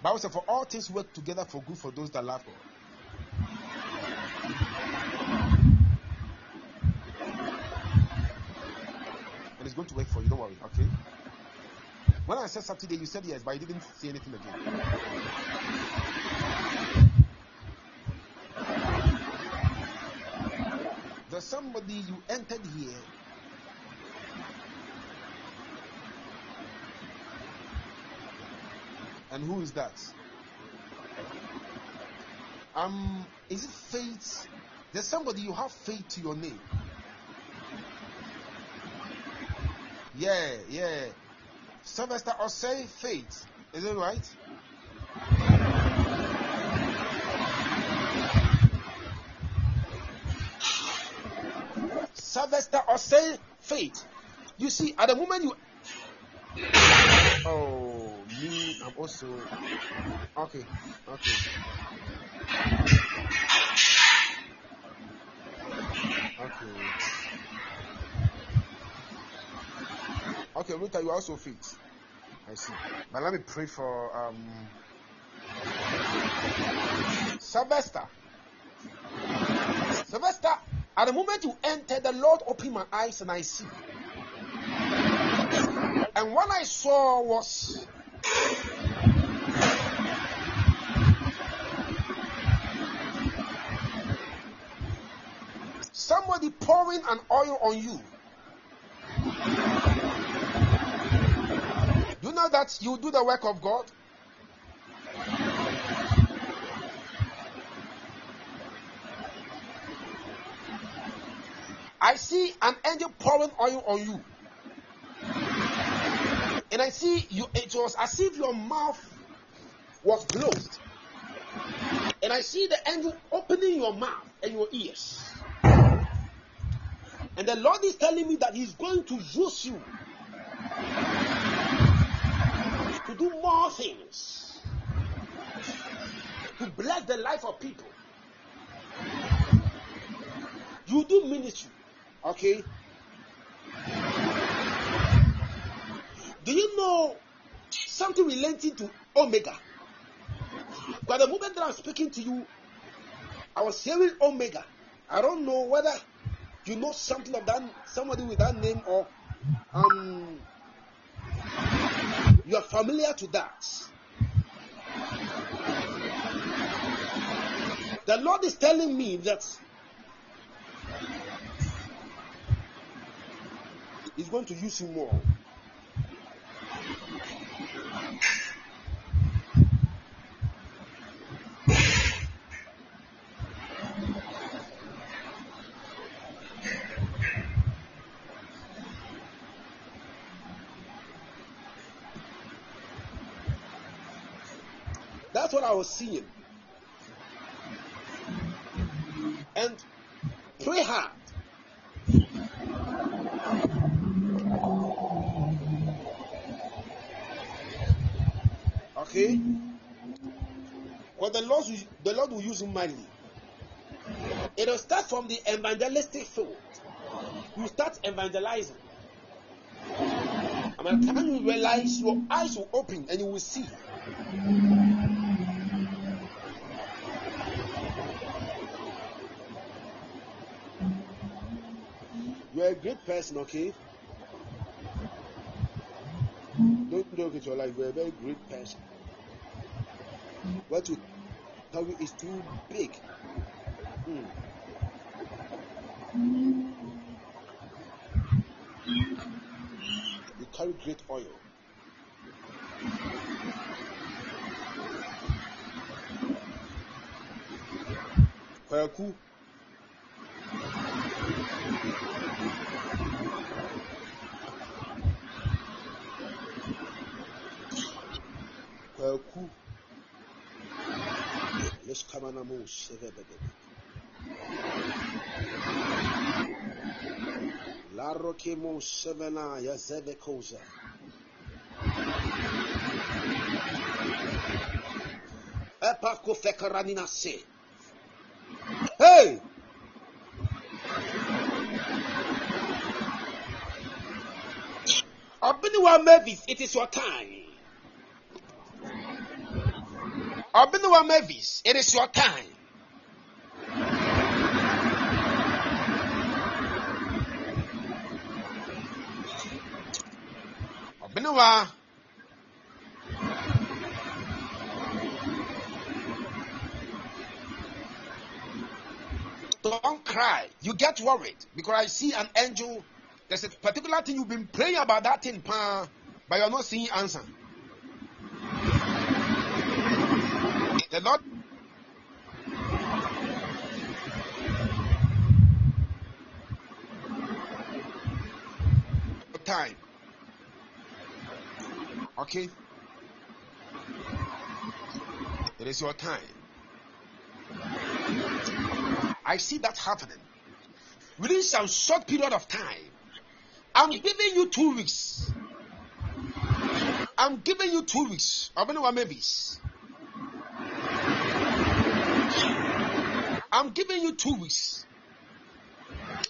Bible says, "For all things work together for good for those that love God." And it's going to work for you. Don't worry. Okay. When I said Saturday, you said yes, but you didn't say anything again. There's somebody you entered here. And who is that? Um, is it faith? There's somebody you have faith to your name. Yeah, yeah. Sylvester say faith. Is it right? Sylvester say faith. You see, at the moment you. Oh, me, I'm also. Okay, okay. Okay. Okay, Rita, you are also fit. I see. But let me pray for um Sylvester. Sylvester, at the moment you enter, the Lord opened my eyes and I see. And what I saw was somebody pouring an oil on you. Know that you do the work of God? I see an angel pouring oil on you. And I see you, it was as if your mouth was closed. And I see the angel opening your mouth and your ears. And the Lord is telling me that He's going to use you to do more things, to bless the life of people. You do ministry, okay? Do you know something relating to Omega? By the moment that I'm speaking to you, I was hearing Omega. I don't know whether you know something of that, somebody with that name or um, you are familiar to that. The Lord is telling me that He's going to use you more. I was. And pray hard. Okay? Because the Lord, the Lord will use you mightily. It will start from the evangelistic field. You start evangelizing. And by the time you realize, your eyes will open and you will see. You're a great person, okay? Don't joke with your life. You're a very great person. What you tell you is too big. Hmm. You carry great oil. Kwaku. Kwaku. Let's come on a move. La Roquemo Sevena Yazeve Koza. Epako Fekaranina se. Hey! Abiniwa Mavis, it is your time. Abiniwa Mavis, it is your time. Abiniwa. Don't cry. You get worried because I see an angel. There's a particular thing you've been praying about that thing, but you're not seeing answer. The Lord. Time. Okay. It is your time. I see that happening. Within some short period of time, I'm giving you two weeks. I'm giving you two weeks. How many one maybes? I'm giving you two weeks.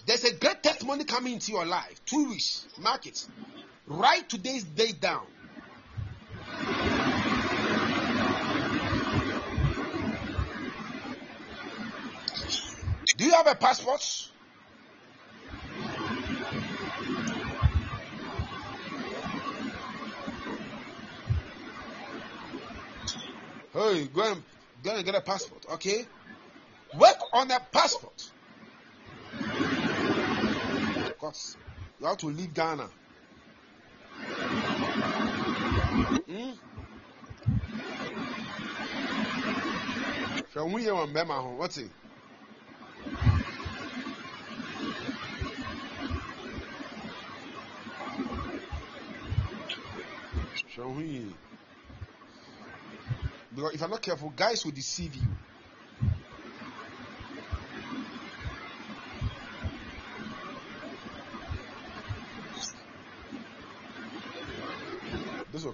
There's a great testimony coming into your life. Two weeks. Mark it. Write today's date down. Do you have a passport? Hey, go and, go and get a passport, okay? On a passport. Because you have to leave Ghana. Hmm? Hwɛ ho yie wɔ mbɛma ho, wɔte? Hwɛ ho yie. Because if you're not careful, guys will deceive you.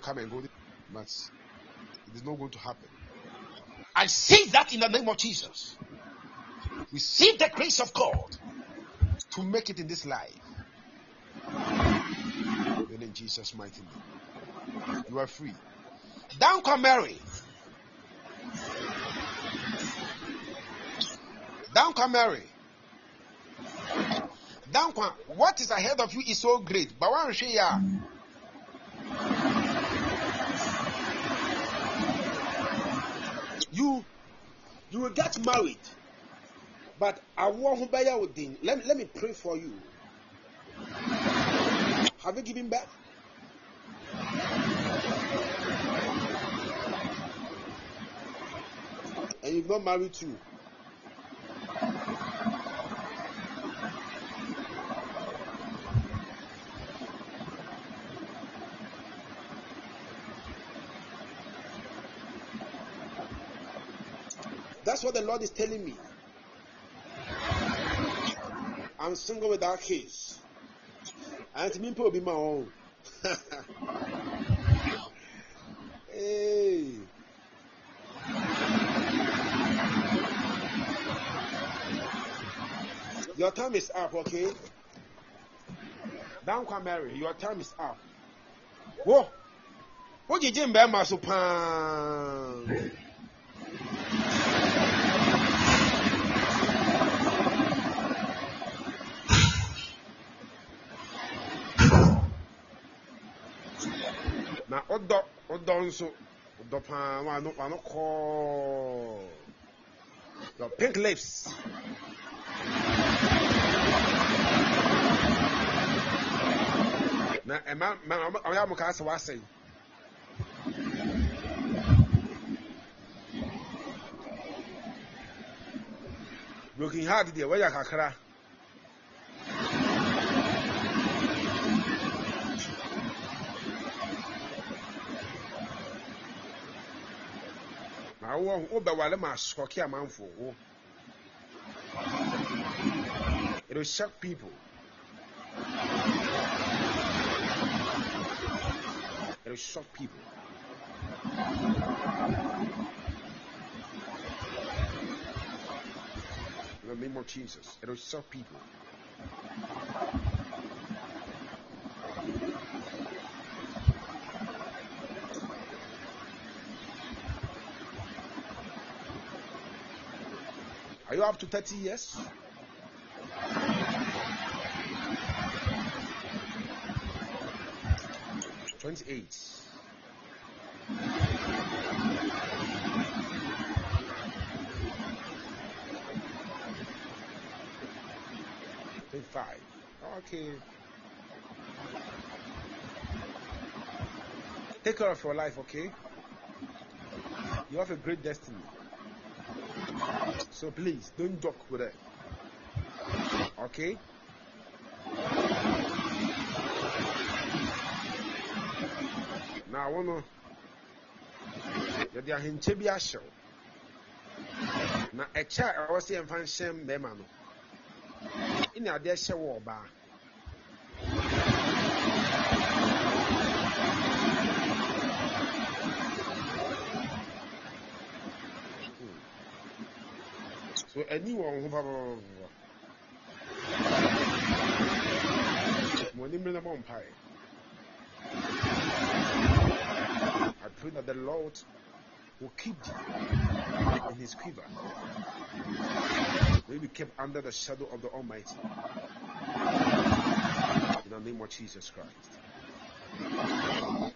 Come and go, but it is not going to happen. I say that in the name of Jesus. Receive the grace of God to make it in this life. And in Jesus' mighty name. You are free. Down come Mary. Down come Mary. Down come. What is ahead of you is so great. But one share. You you will get married. But awo ho bɛyɛ wo den. Let me let me pray for you. Have you given birth? And you've not married too. That's what the Lord is telling me. I'm single without kids. And me, will be my own. hey. Your time is up, okay? Down come Mary, your time is up. Whoa! What did you do, so ɔdɔ ɔdɔ nso. Ɔdɔ paa wa ano ano kɔɔ your pink lips na ɛma ma ɔyɛ amu kaa sɛ wasɛn broken heart deɛ wɔyɛ kakra. Wowɔ wobɛwale ma asɔke amanfo wo. It will shock people. It will shock people. In the name of Jesus it will shock people Are you up to 30 years? Twenty-eight. Twenty-five. Okay. Take care of your life, okay? You have a great destiny. So please don't joke with it. Okay? Now I wanna yɛde ahenkyɛ bi ahyɛ wo na ɛkyɛ a ɛwɔ sɛ yɛmfa nhyɛ mmarima no ɛne adeɛ hyɛ wɔ ɔbaa mmere na bɔ mpae I pray that the Lord will keep you in his quiver. May be kept under the shadow of the Almighty. In the name of Jesus Christ.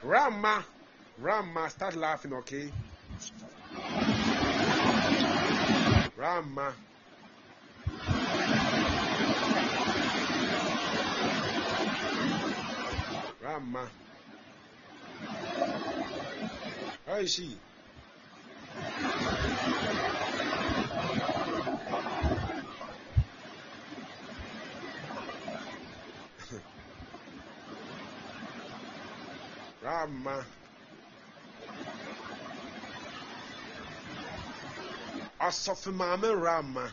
Rama, Rama, start laughing, okay? Rama. Rama. How is she? asɔfo maame rama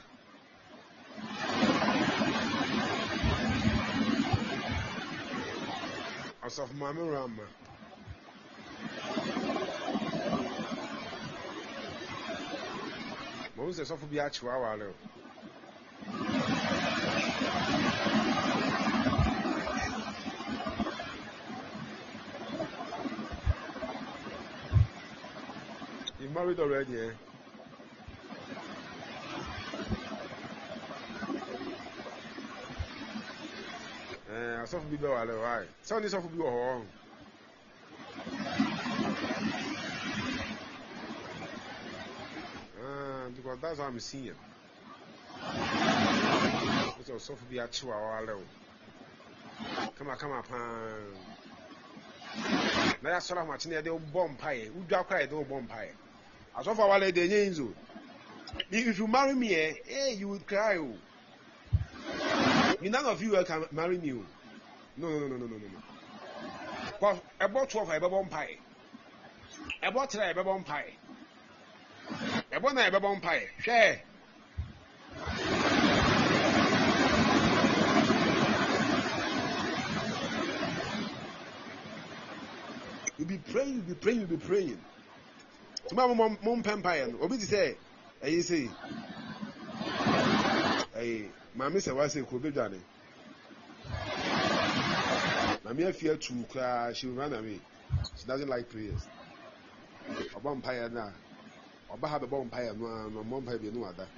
asɔfo maame rama mo n sɛ sɔfo bi akyewa awale o. Married already, eh? Asɔfo bi bɛ wɔ alɛ why? Sɛ ɔne sɔfo bi wɔ hɔ. Ah, because that's how I'm seeing it. Sɛ ɔsɔfo bi akyi wɔ awɔ alɛ o. Kama kama paa. Na yɛasɔre ahomakye na yɛde bɔ mpaeɛ. Wodwa koraa yɛde bɔ mpaeɛ. Asɔfo awale de enye nzo. If you marry me, eh, hey, you would cry. Oh. None of you eh, can marry me. Oh. No, no, no, no, no, no, no. no. Because about 12, I have a pie. About 3, I have a pie. About 9, I have a pie. Share. You be praying, you be praying, you be praying. Tomorrow, mom, mom, pampire. Obi ti say, ɛyi say, ɛyi maame sɛ wase kuro bi dwane. Maame afi atu koraa she will run away. She doesn't like prayers. Ɔbɔ mpaeɛ na ɔba ha bɛbɔ mpaeɛ no a na ɔmmɔ mpaeɛ bi no ada.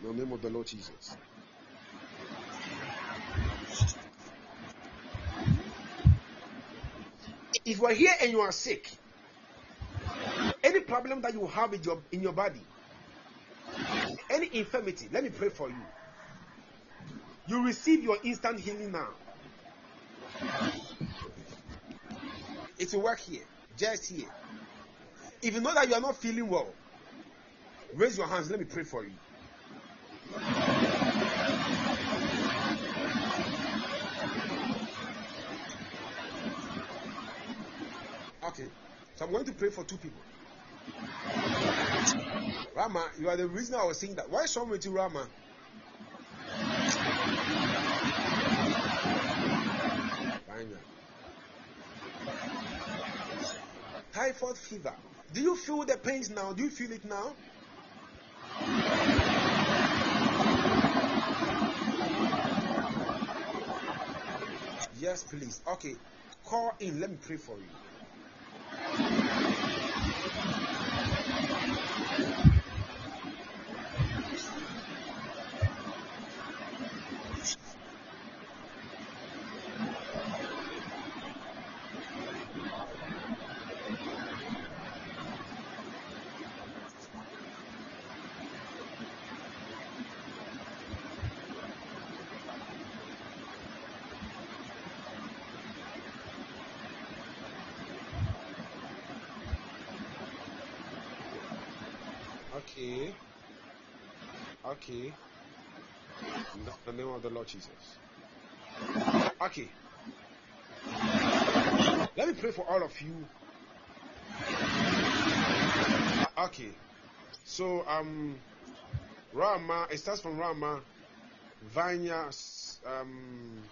In the name of the Lord Jesus. If you are here and you are sick, problem that you have in your in your body, any infirmity, let me pray for you. You receive your instant healing now. It will work here, just here. If you know that you are not feeling well, raise your hands. Let me pray for you. Okay. So I'm going to pray for two people. Rama, you are the reason I was saying that. Why is wrong with you, Rama? Typhoid fever. Do you feel the pains now? Do you feel it now? Yes, please. Okay. Call in. Let me pray for you. Okay. Okay. The name of the Lord Jesus. Okay. Let me pray for all of you. Okay. So um Rama, it starts from Rama, Vanya, um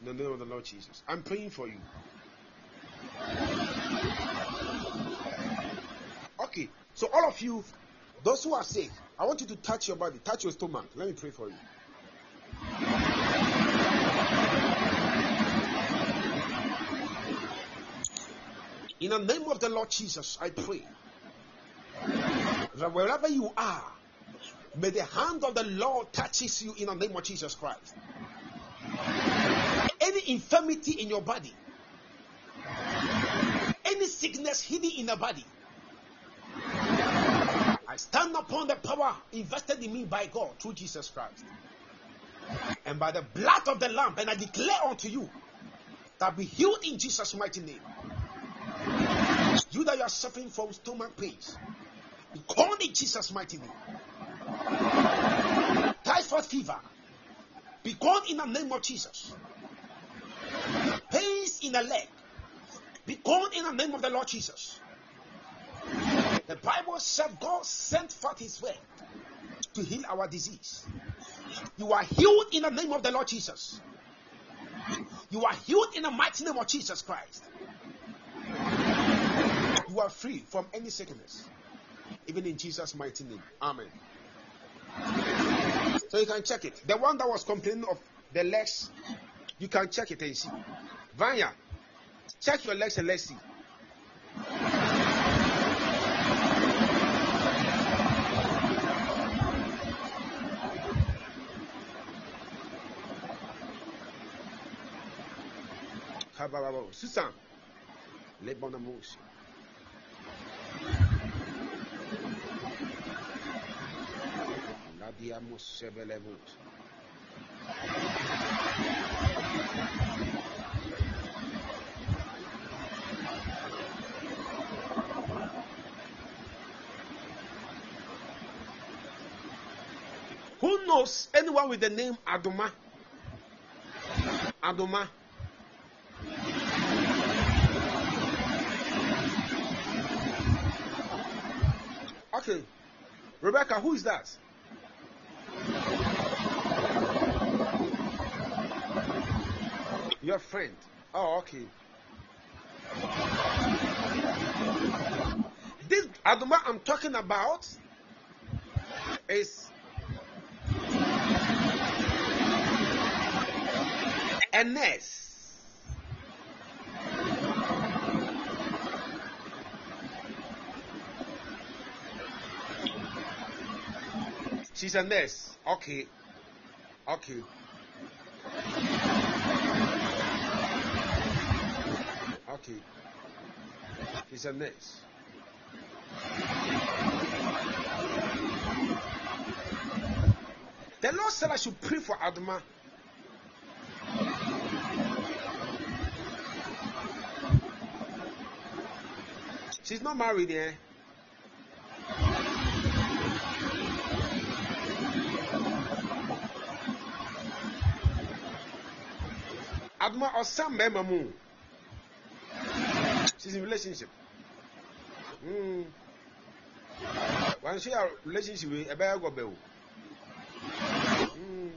the name of the Lord Jesus. I'm praying for you. Okay, so all of you, those who are sick, I want you to touch your body, touch your stomach. Let me pray for you. In the name of the Lord Jesus, I pray that wherever you are, may the hand of the Lord touches you in the name of Jesus Christ. Any infirmity in your body, any sickness hidden in the body, I stand upon the power invested in me by God through Jesus Christ. And by the blood of the Lamb, and I declare unto you that be healed in Jesus' mighty name. You that you are suffering from stomach pains, be gone in Jesus' mighty name. Typhoid fever, be gone in the name of Jesus. Pains in the leg, be gone in the name of the Lord Jesus. The Bible said God sent forth His word to heal our disease. You are healed in the name of the Lord Jesus. You are healed in the mighty name of Jesus Christ. You are free from any sickness. Even in Jesus' mighty name. Amen. So you can check it. The one that was complaining of the legs, you can check it and see. Vanya, check your legs and let's see. Kabababo. Susan, Lebonamus. Ladiamos Sebelemos. Who knows anyone with the name Adoma? Adoma. Rebecca, who is that? Your friend. Oh, okay. This Adoma I'm talking about is a nurse. She's a nurse. Okay. Okay. Okay. She's a nurse. The Lord said I should pray for Adama. She's not married, eh? Adama or some member moon. She's in relationship. Hmm. When she a relationship with a bear go bell. Hmm.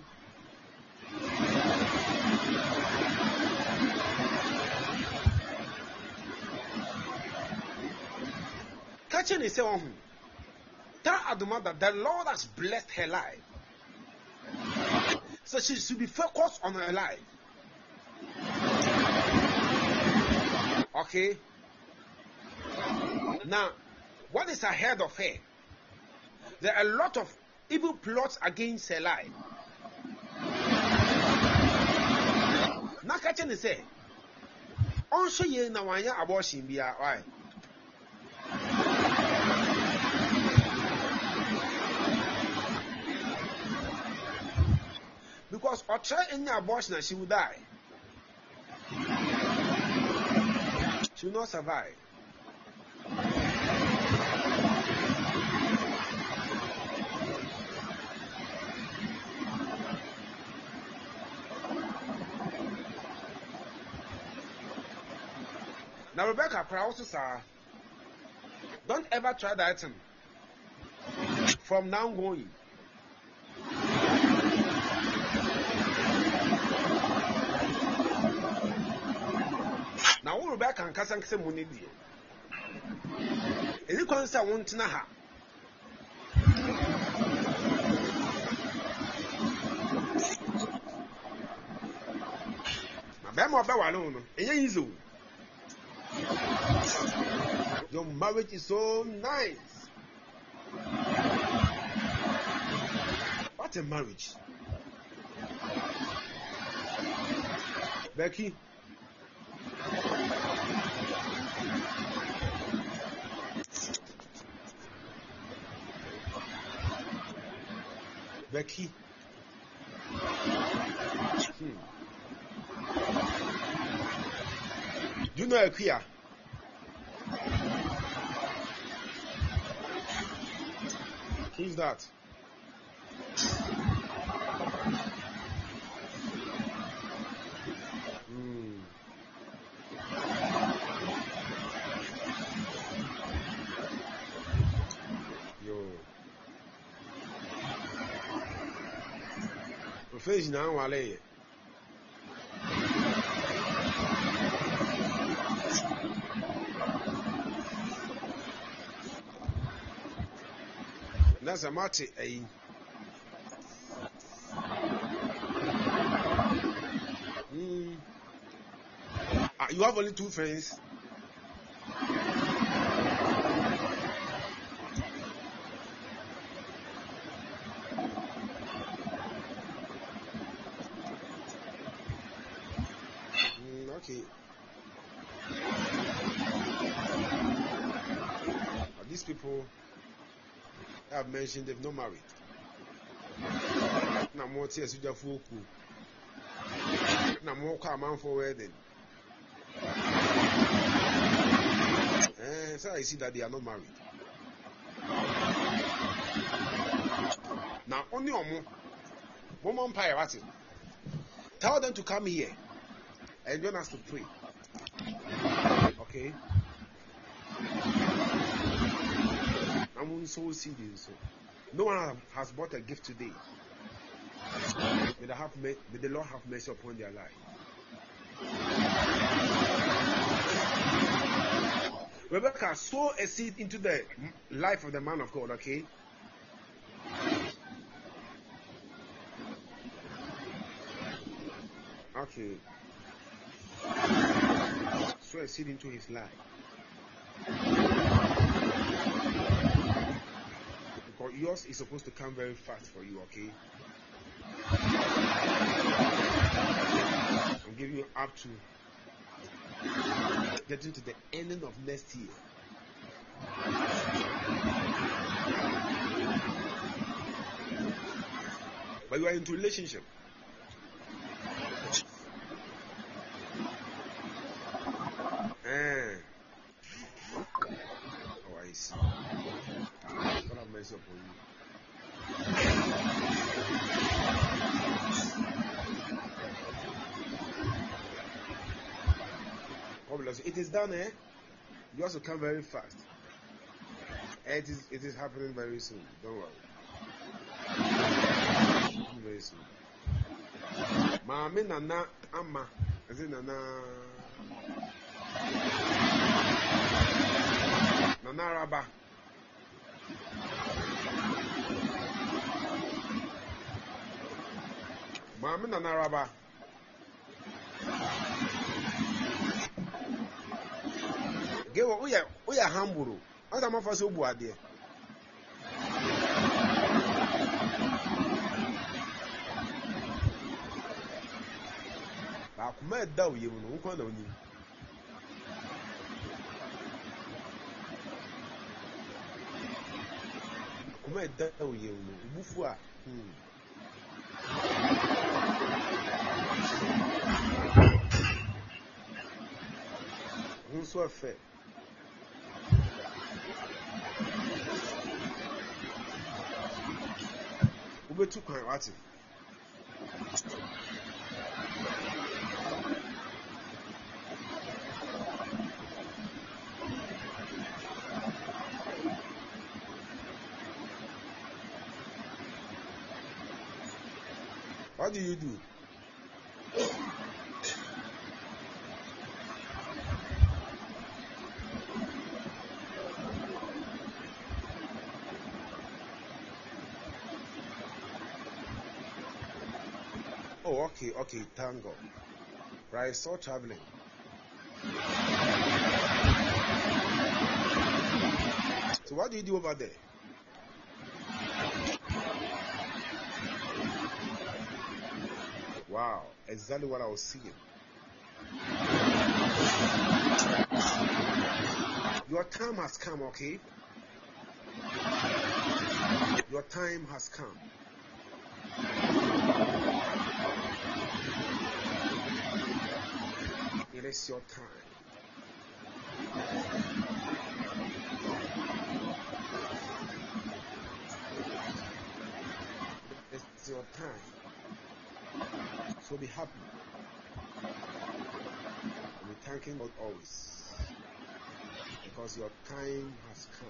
Catching is saying, tell Adoma that the Lord has blessed her life. So she should be focused on her life. Okay. Now, what is ahead of her? There are a lot of evil plots against her life. Nakacha ne say, ɔnhwɛ yie na wanyɛ abortion bia why? Because ɔtry any abortion and she will die. Will not survive. Now, Rebecca Prowse, sir, don't ever try that thing. From now going. Na wo Rebecca nkasa nkasa mu ne die. Ɛni kwan sɛ wontena ha. Na bɛrima ɔbɛwale wo no, ɛnyɛ easy o. Your marriage is so nice. What a marriage. Becky. Becky. Hmm. Do you know Akuya? Who's that? Hmm. Yo. Ofe gyina anwale yɛ. That's a matter. A mm. Ah, you have only two friends. Mentioned they've not married. Na mo te asujafo ku. Na mo kɔ amanfo wedding. Eh, so I see that they are not married. Now only omo. Momo empire what it? Tell them to come here and join us to pray. Okay? I'm so serious. So no one has bought a gift today. May the, have, may the Lord have mercy upon their life. Rebecca, sow a seed into the life of the man of God, okay? Okay. Sow a seed into his life. Because yours is supposed to come very fast for you, okay? I'm giving you up to getting to the ending of next year. But you are into relationship. Mercy upon you. God. It is done, eh? You also come very fast. Eh, It is it is happening very soon. Don't worry. Very soon. Maame Nana Ama. Is it Nana? Nana gbaa m na naraba gewa uya uya hamburu ata mafasi ogbu adie akuma da oye mu no nkwa na onyi akuma da oye mu no a. Hmm. Nso ɛfɛ. Wobɛtu kwan wate. What do you do? Okay, okay, thank God. Right, so traveling. So, what do you do over there? Wow, exactly what I was seeing. Your time has come, okay? Your time has come. It is your time. It's your time. So be happy. And be thanking God always. Because your time has come.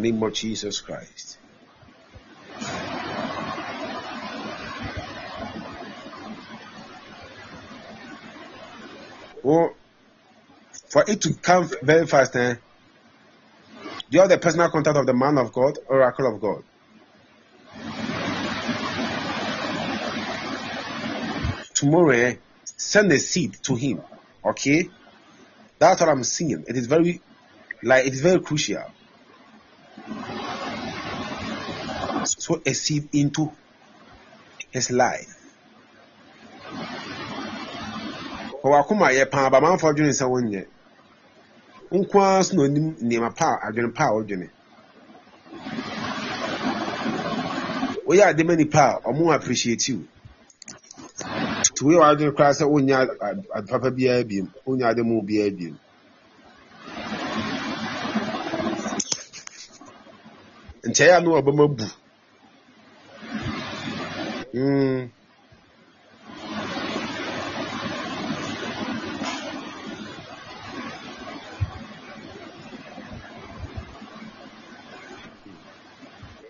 Name of Jesus Christ. Oh, for it to come very fast, eh? You have the personal contact of the man of God, oracle of God? Tomorrow, eh, send a seed to him. Okay? That's what I'm seeing. It is very, like, it is very crucial. So a seed into his life. ɔwɔ yɛ paa bamanfo adwene sɛ wonyɛ nko ara so na onim nneɛma pa adwene pa a ɔdwene woyɛ ade ma nipa a ɔmo appreciate you. Nti woyɛ w'adwene koraa sɛ wonya papa biara biem wonya ade mu biara biem. Nkyɛe a no ɔbɛma bu mm.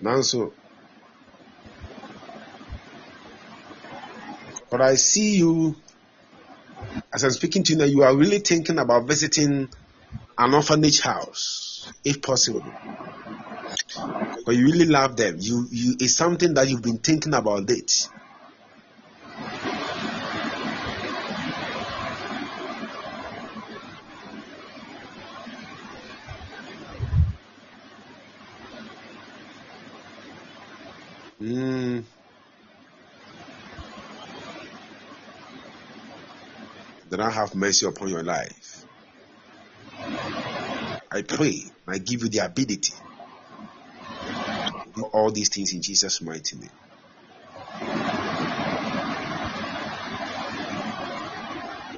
nanso but I see you as I'm speaking to you now, you are really thinking about visiting an orphanage house, if possible. But you really love them. You you it's something that you've been thinking about it. Mm. Then I have mercy upon your life. I pray, I give you the ability all these things in Jesus' mighty name.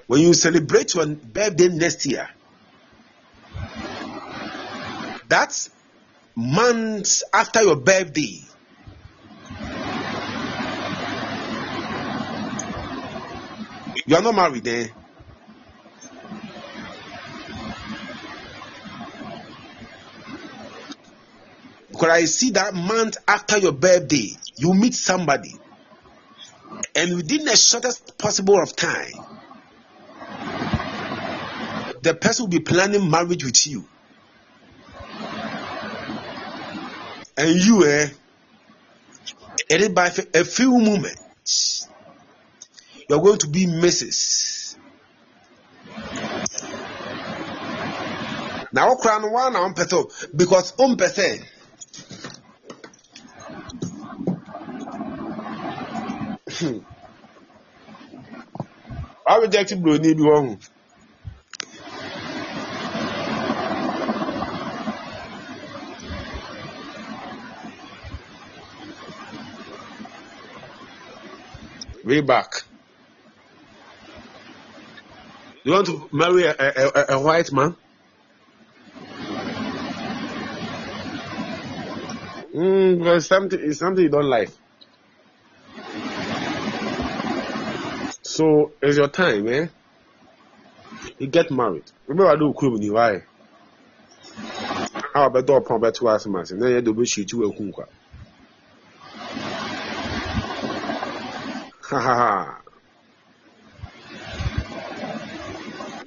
When you celebrate your birthday next year, that's months after your birthday. You are not married, eh? I see that month after your birthday, you meet somebody, and within the shortest possible of time, the person will be planning marriage with you. And you, eh? It is by a few moments you're going to be Mrs. Now, no one ɔmpɛ sɛ because ɔmpɛ sɛ wa reject buroni bi wɔ ho way back. You want to marry a, a, a, a white man? Mm, something something you don't like. So it's your time, eh? You get married. Remember I do crew you why? How about door pump back to us man? Then you do shit you a kunkwa. Ha ha ha.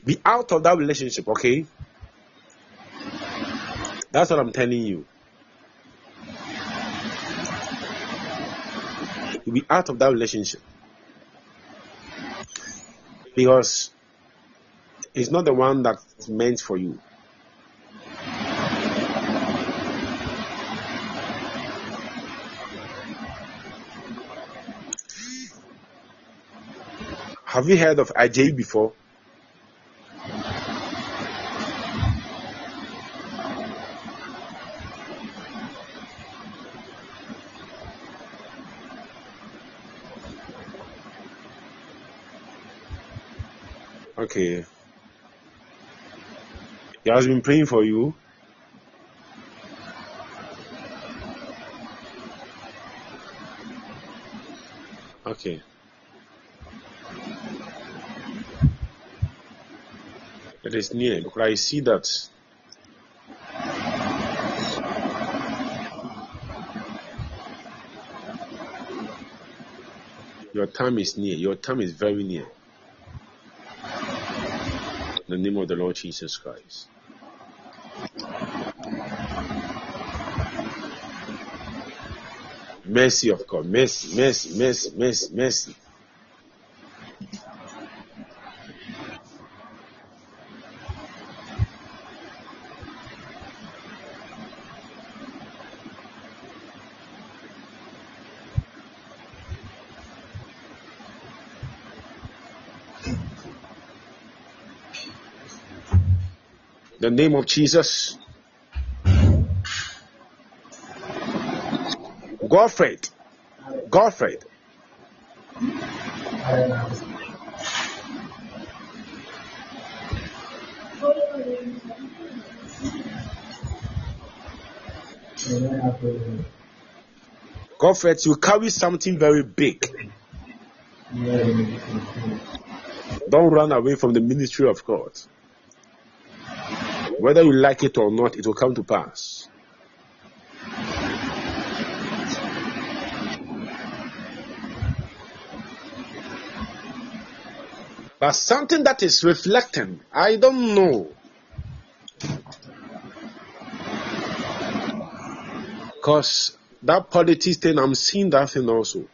Be out of that relationship, okay? That's what I'm telling you. You be out of that relationship. Because it's not the one that's meant for you. Have you heard of Ajay before? Okay. He has been praying for you. Okay. It is near because I see that. Your time is near. Your time is very near. The name of the Lord Jesus Christ. Mercy of God. Mercy, mercy, mercy, mercy, mercy. Name of Jesus. Godfred. Godfred. Godfred, you carry something very big. Don't run away from the ministry of God. Whether you like it or not, it will come to pass. But something that is reflecting, I don't know. Because that politics thing, I'm seeing that thing also.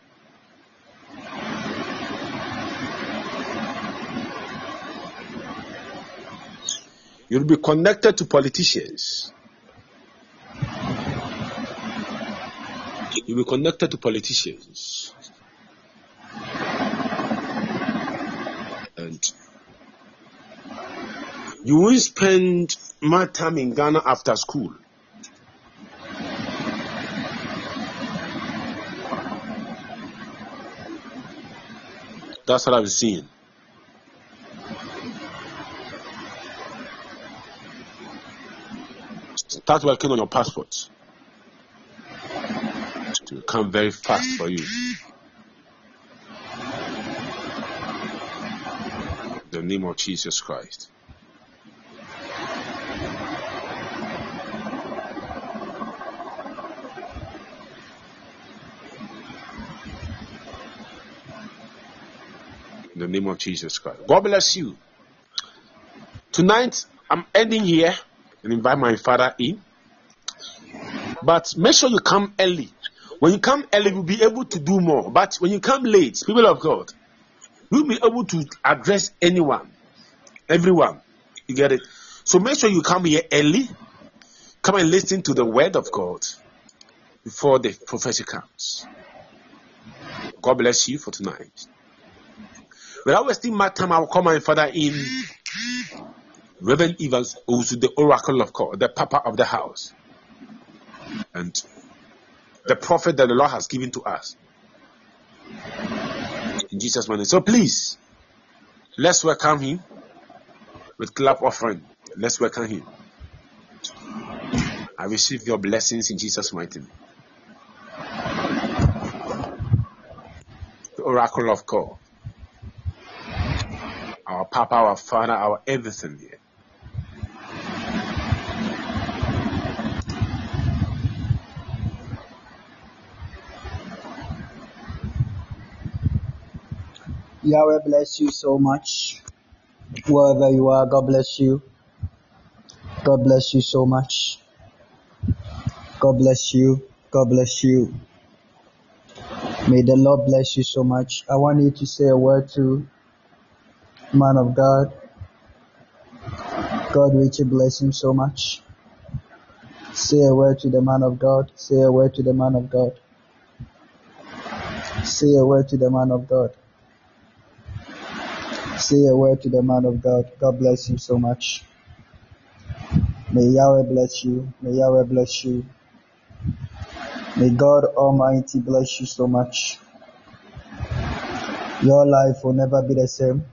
You'll be connected to politicians. You'll be connected to politicians. And you will spend more time in Ghana after school. That's what I'm seeing. Start working on your passport. It will come very fast for you. In the name of Jesus Christ. In the name of Jesus Christ. God bless you. Tonight, I'm ending here and invite my father in. But make sure you come early. When you come early, you'll be able to do more. But when you come late, people of God, you'll be able to address anyone, everyone. You get it? So make sure you come here early. Come and listen to the word of God before the prophecy comes. God bless you for tonight. Without wasting my time, I will call my father in. Reverend Evans, also the oracle of God, the papa of the house, and the prophet that the Lord has given to us. In Jesus' name. So please, let's welcome him with clap offering. Let's welcome him. I receive your blessings in Jesus' mighty name. The oracle of God. Our Papa, our Father, our everything here. Yahweh bless you so much. Wherever you are, God bless you. God bless you so much. God bless you. God bless you. May the Lord bless you so much. I want you to say a word to man of God. God richly bless him so much. Say a word to the man of God. Say a word to the man of God. Say a word to the man of God. Say a word to the man of God. God bless you so much. May Yahweh bless you. May Yahweh bless you. May God Almighty bless you so much. Your life will never be the same.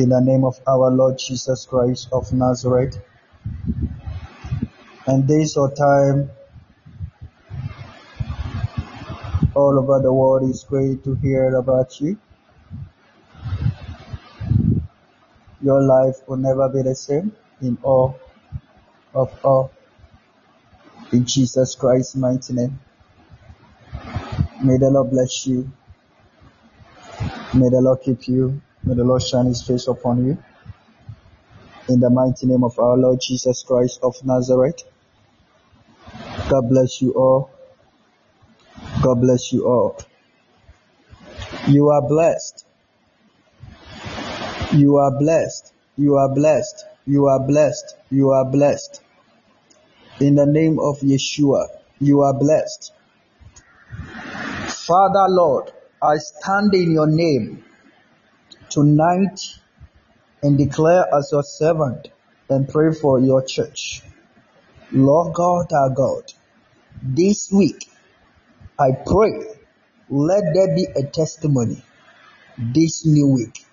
In the name of our Lord Jesus Christ of Nazareth. And days or time all over the world is great to hear about you. Your life will never be the same in all of all. In Jesus Christ's mighty name. May the Lord bless you. May the Lord keep you. May the Lord shine his face upon you. In the mighty name of our Lord Jesus Christ of Nazareth. God bless you all. God bless you all. You are blessed. You are blessed. You are blessed. You are blessed. You are blessed. In the name of Yeshua, you are blessed. Father Lord, I stand in your name tonight and declare as your servant and pray for your church. Lord God, our God, this week I pray, let there be a testimony this new week.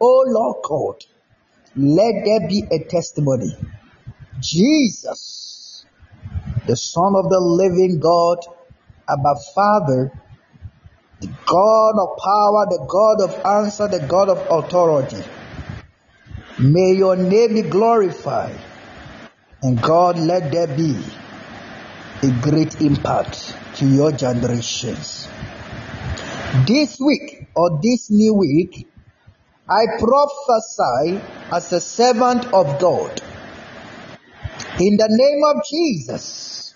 Oh Lord God, let there be a testimony. Jesus, the Son of the living God, Abba Father, the God of power, the God of answer, the God of authority. May your name be glorified. And God, let there be a great impact to your generations. This week or this new week, I prophesy as a servant of God. In the name of Jesus,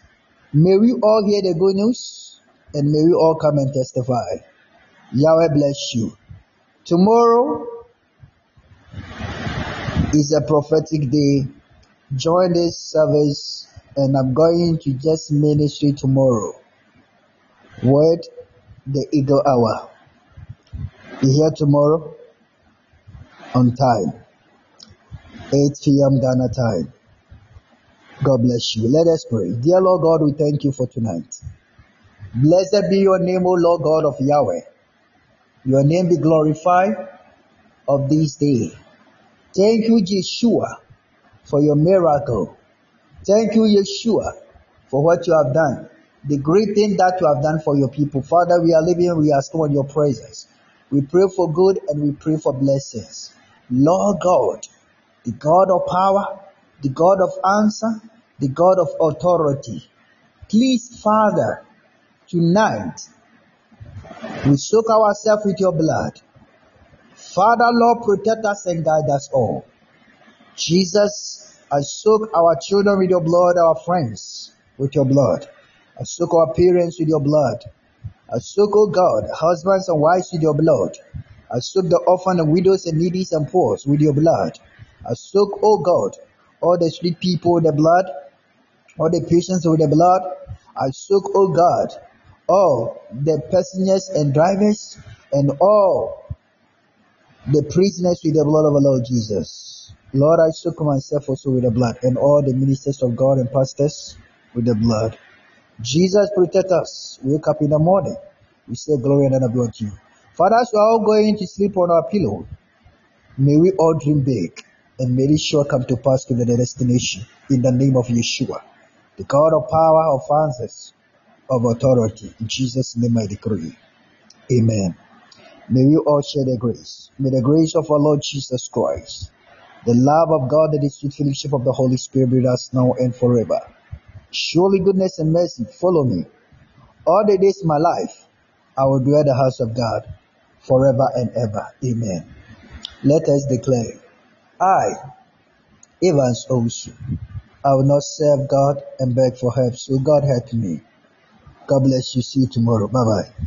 may we all hear the good news and may we all come and testify. Yahweh bless you. Tomorrow is a prophetic day. Join this service and I'm going to just ministry tomorrow. Word the eagle hour. Be here tomorrow on time. 8 p.m. Ghana time. God bless you. Let us pray. Dear Lord God, we thank you for tonight. Blessed be your name, O Lord God of Yahweh. Your name be glorified of this day. Thank you, Yeshua, for your miracle. Thank you, Yeshua, for what you have done. The great thing that you have done for your people. Father, we are living, we are still in your presence. We pray for good and we pray for blessings. Lord God, the God of power, the God of answer, the God of authority. Please, Father, tonight we soak ourselves with your blood. Father, Lord, protect us and guide us all. Jesus, I soak our children with your blood, our friends with your blood. I soak our parents with your blood. I soak, oh God, husbands and wives with your blood. I soak the orphan and widows and needy and poor with your blood. I soak, oh God, all the street people with the blood, all the patients with the blood. I soak, oh God, all the passengers and drivers and all the prisoners with the blood of the Lord Jesus. Lord, I soak myself also with the blood and all the ministers of God and pastors with the blood. Jesus protect us. We wake up in the morning. We say glory and honor be unto you. Father, as we are all going to sleep on our pillow, may we all dream big and may it sure come to pass to the destination in the name of Yeshua, the God of power, of answers, of authority. In Jesus' name I decree. Amen. May we all share the grace. May the grace of our Lord Jesus Christ, the love of God, the sweet fellowship of the Holy Spirit be with us now and forever. Surely goodness and mercy follow me all the days of my life. I will dwell in the house of God forever and ever. Amen. Let us declare, I, Evans Owusu, I will not serve God and beg for help, so God help me. God bless you. See you tomorrow. Bye bye.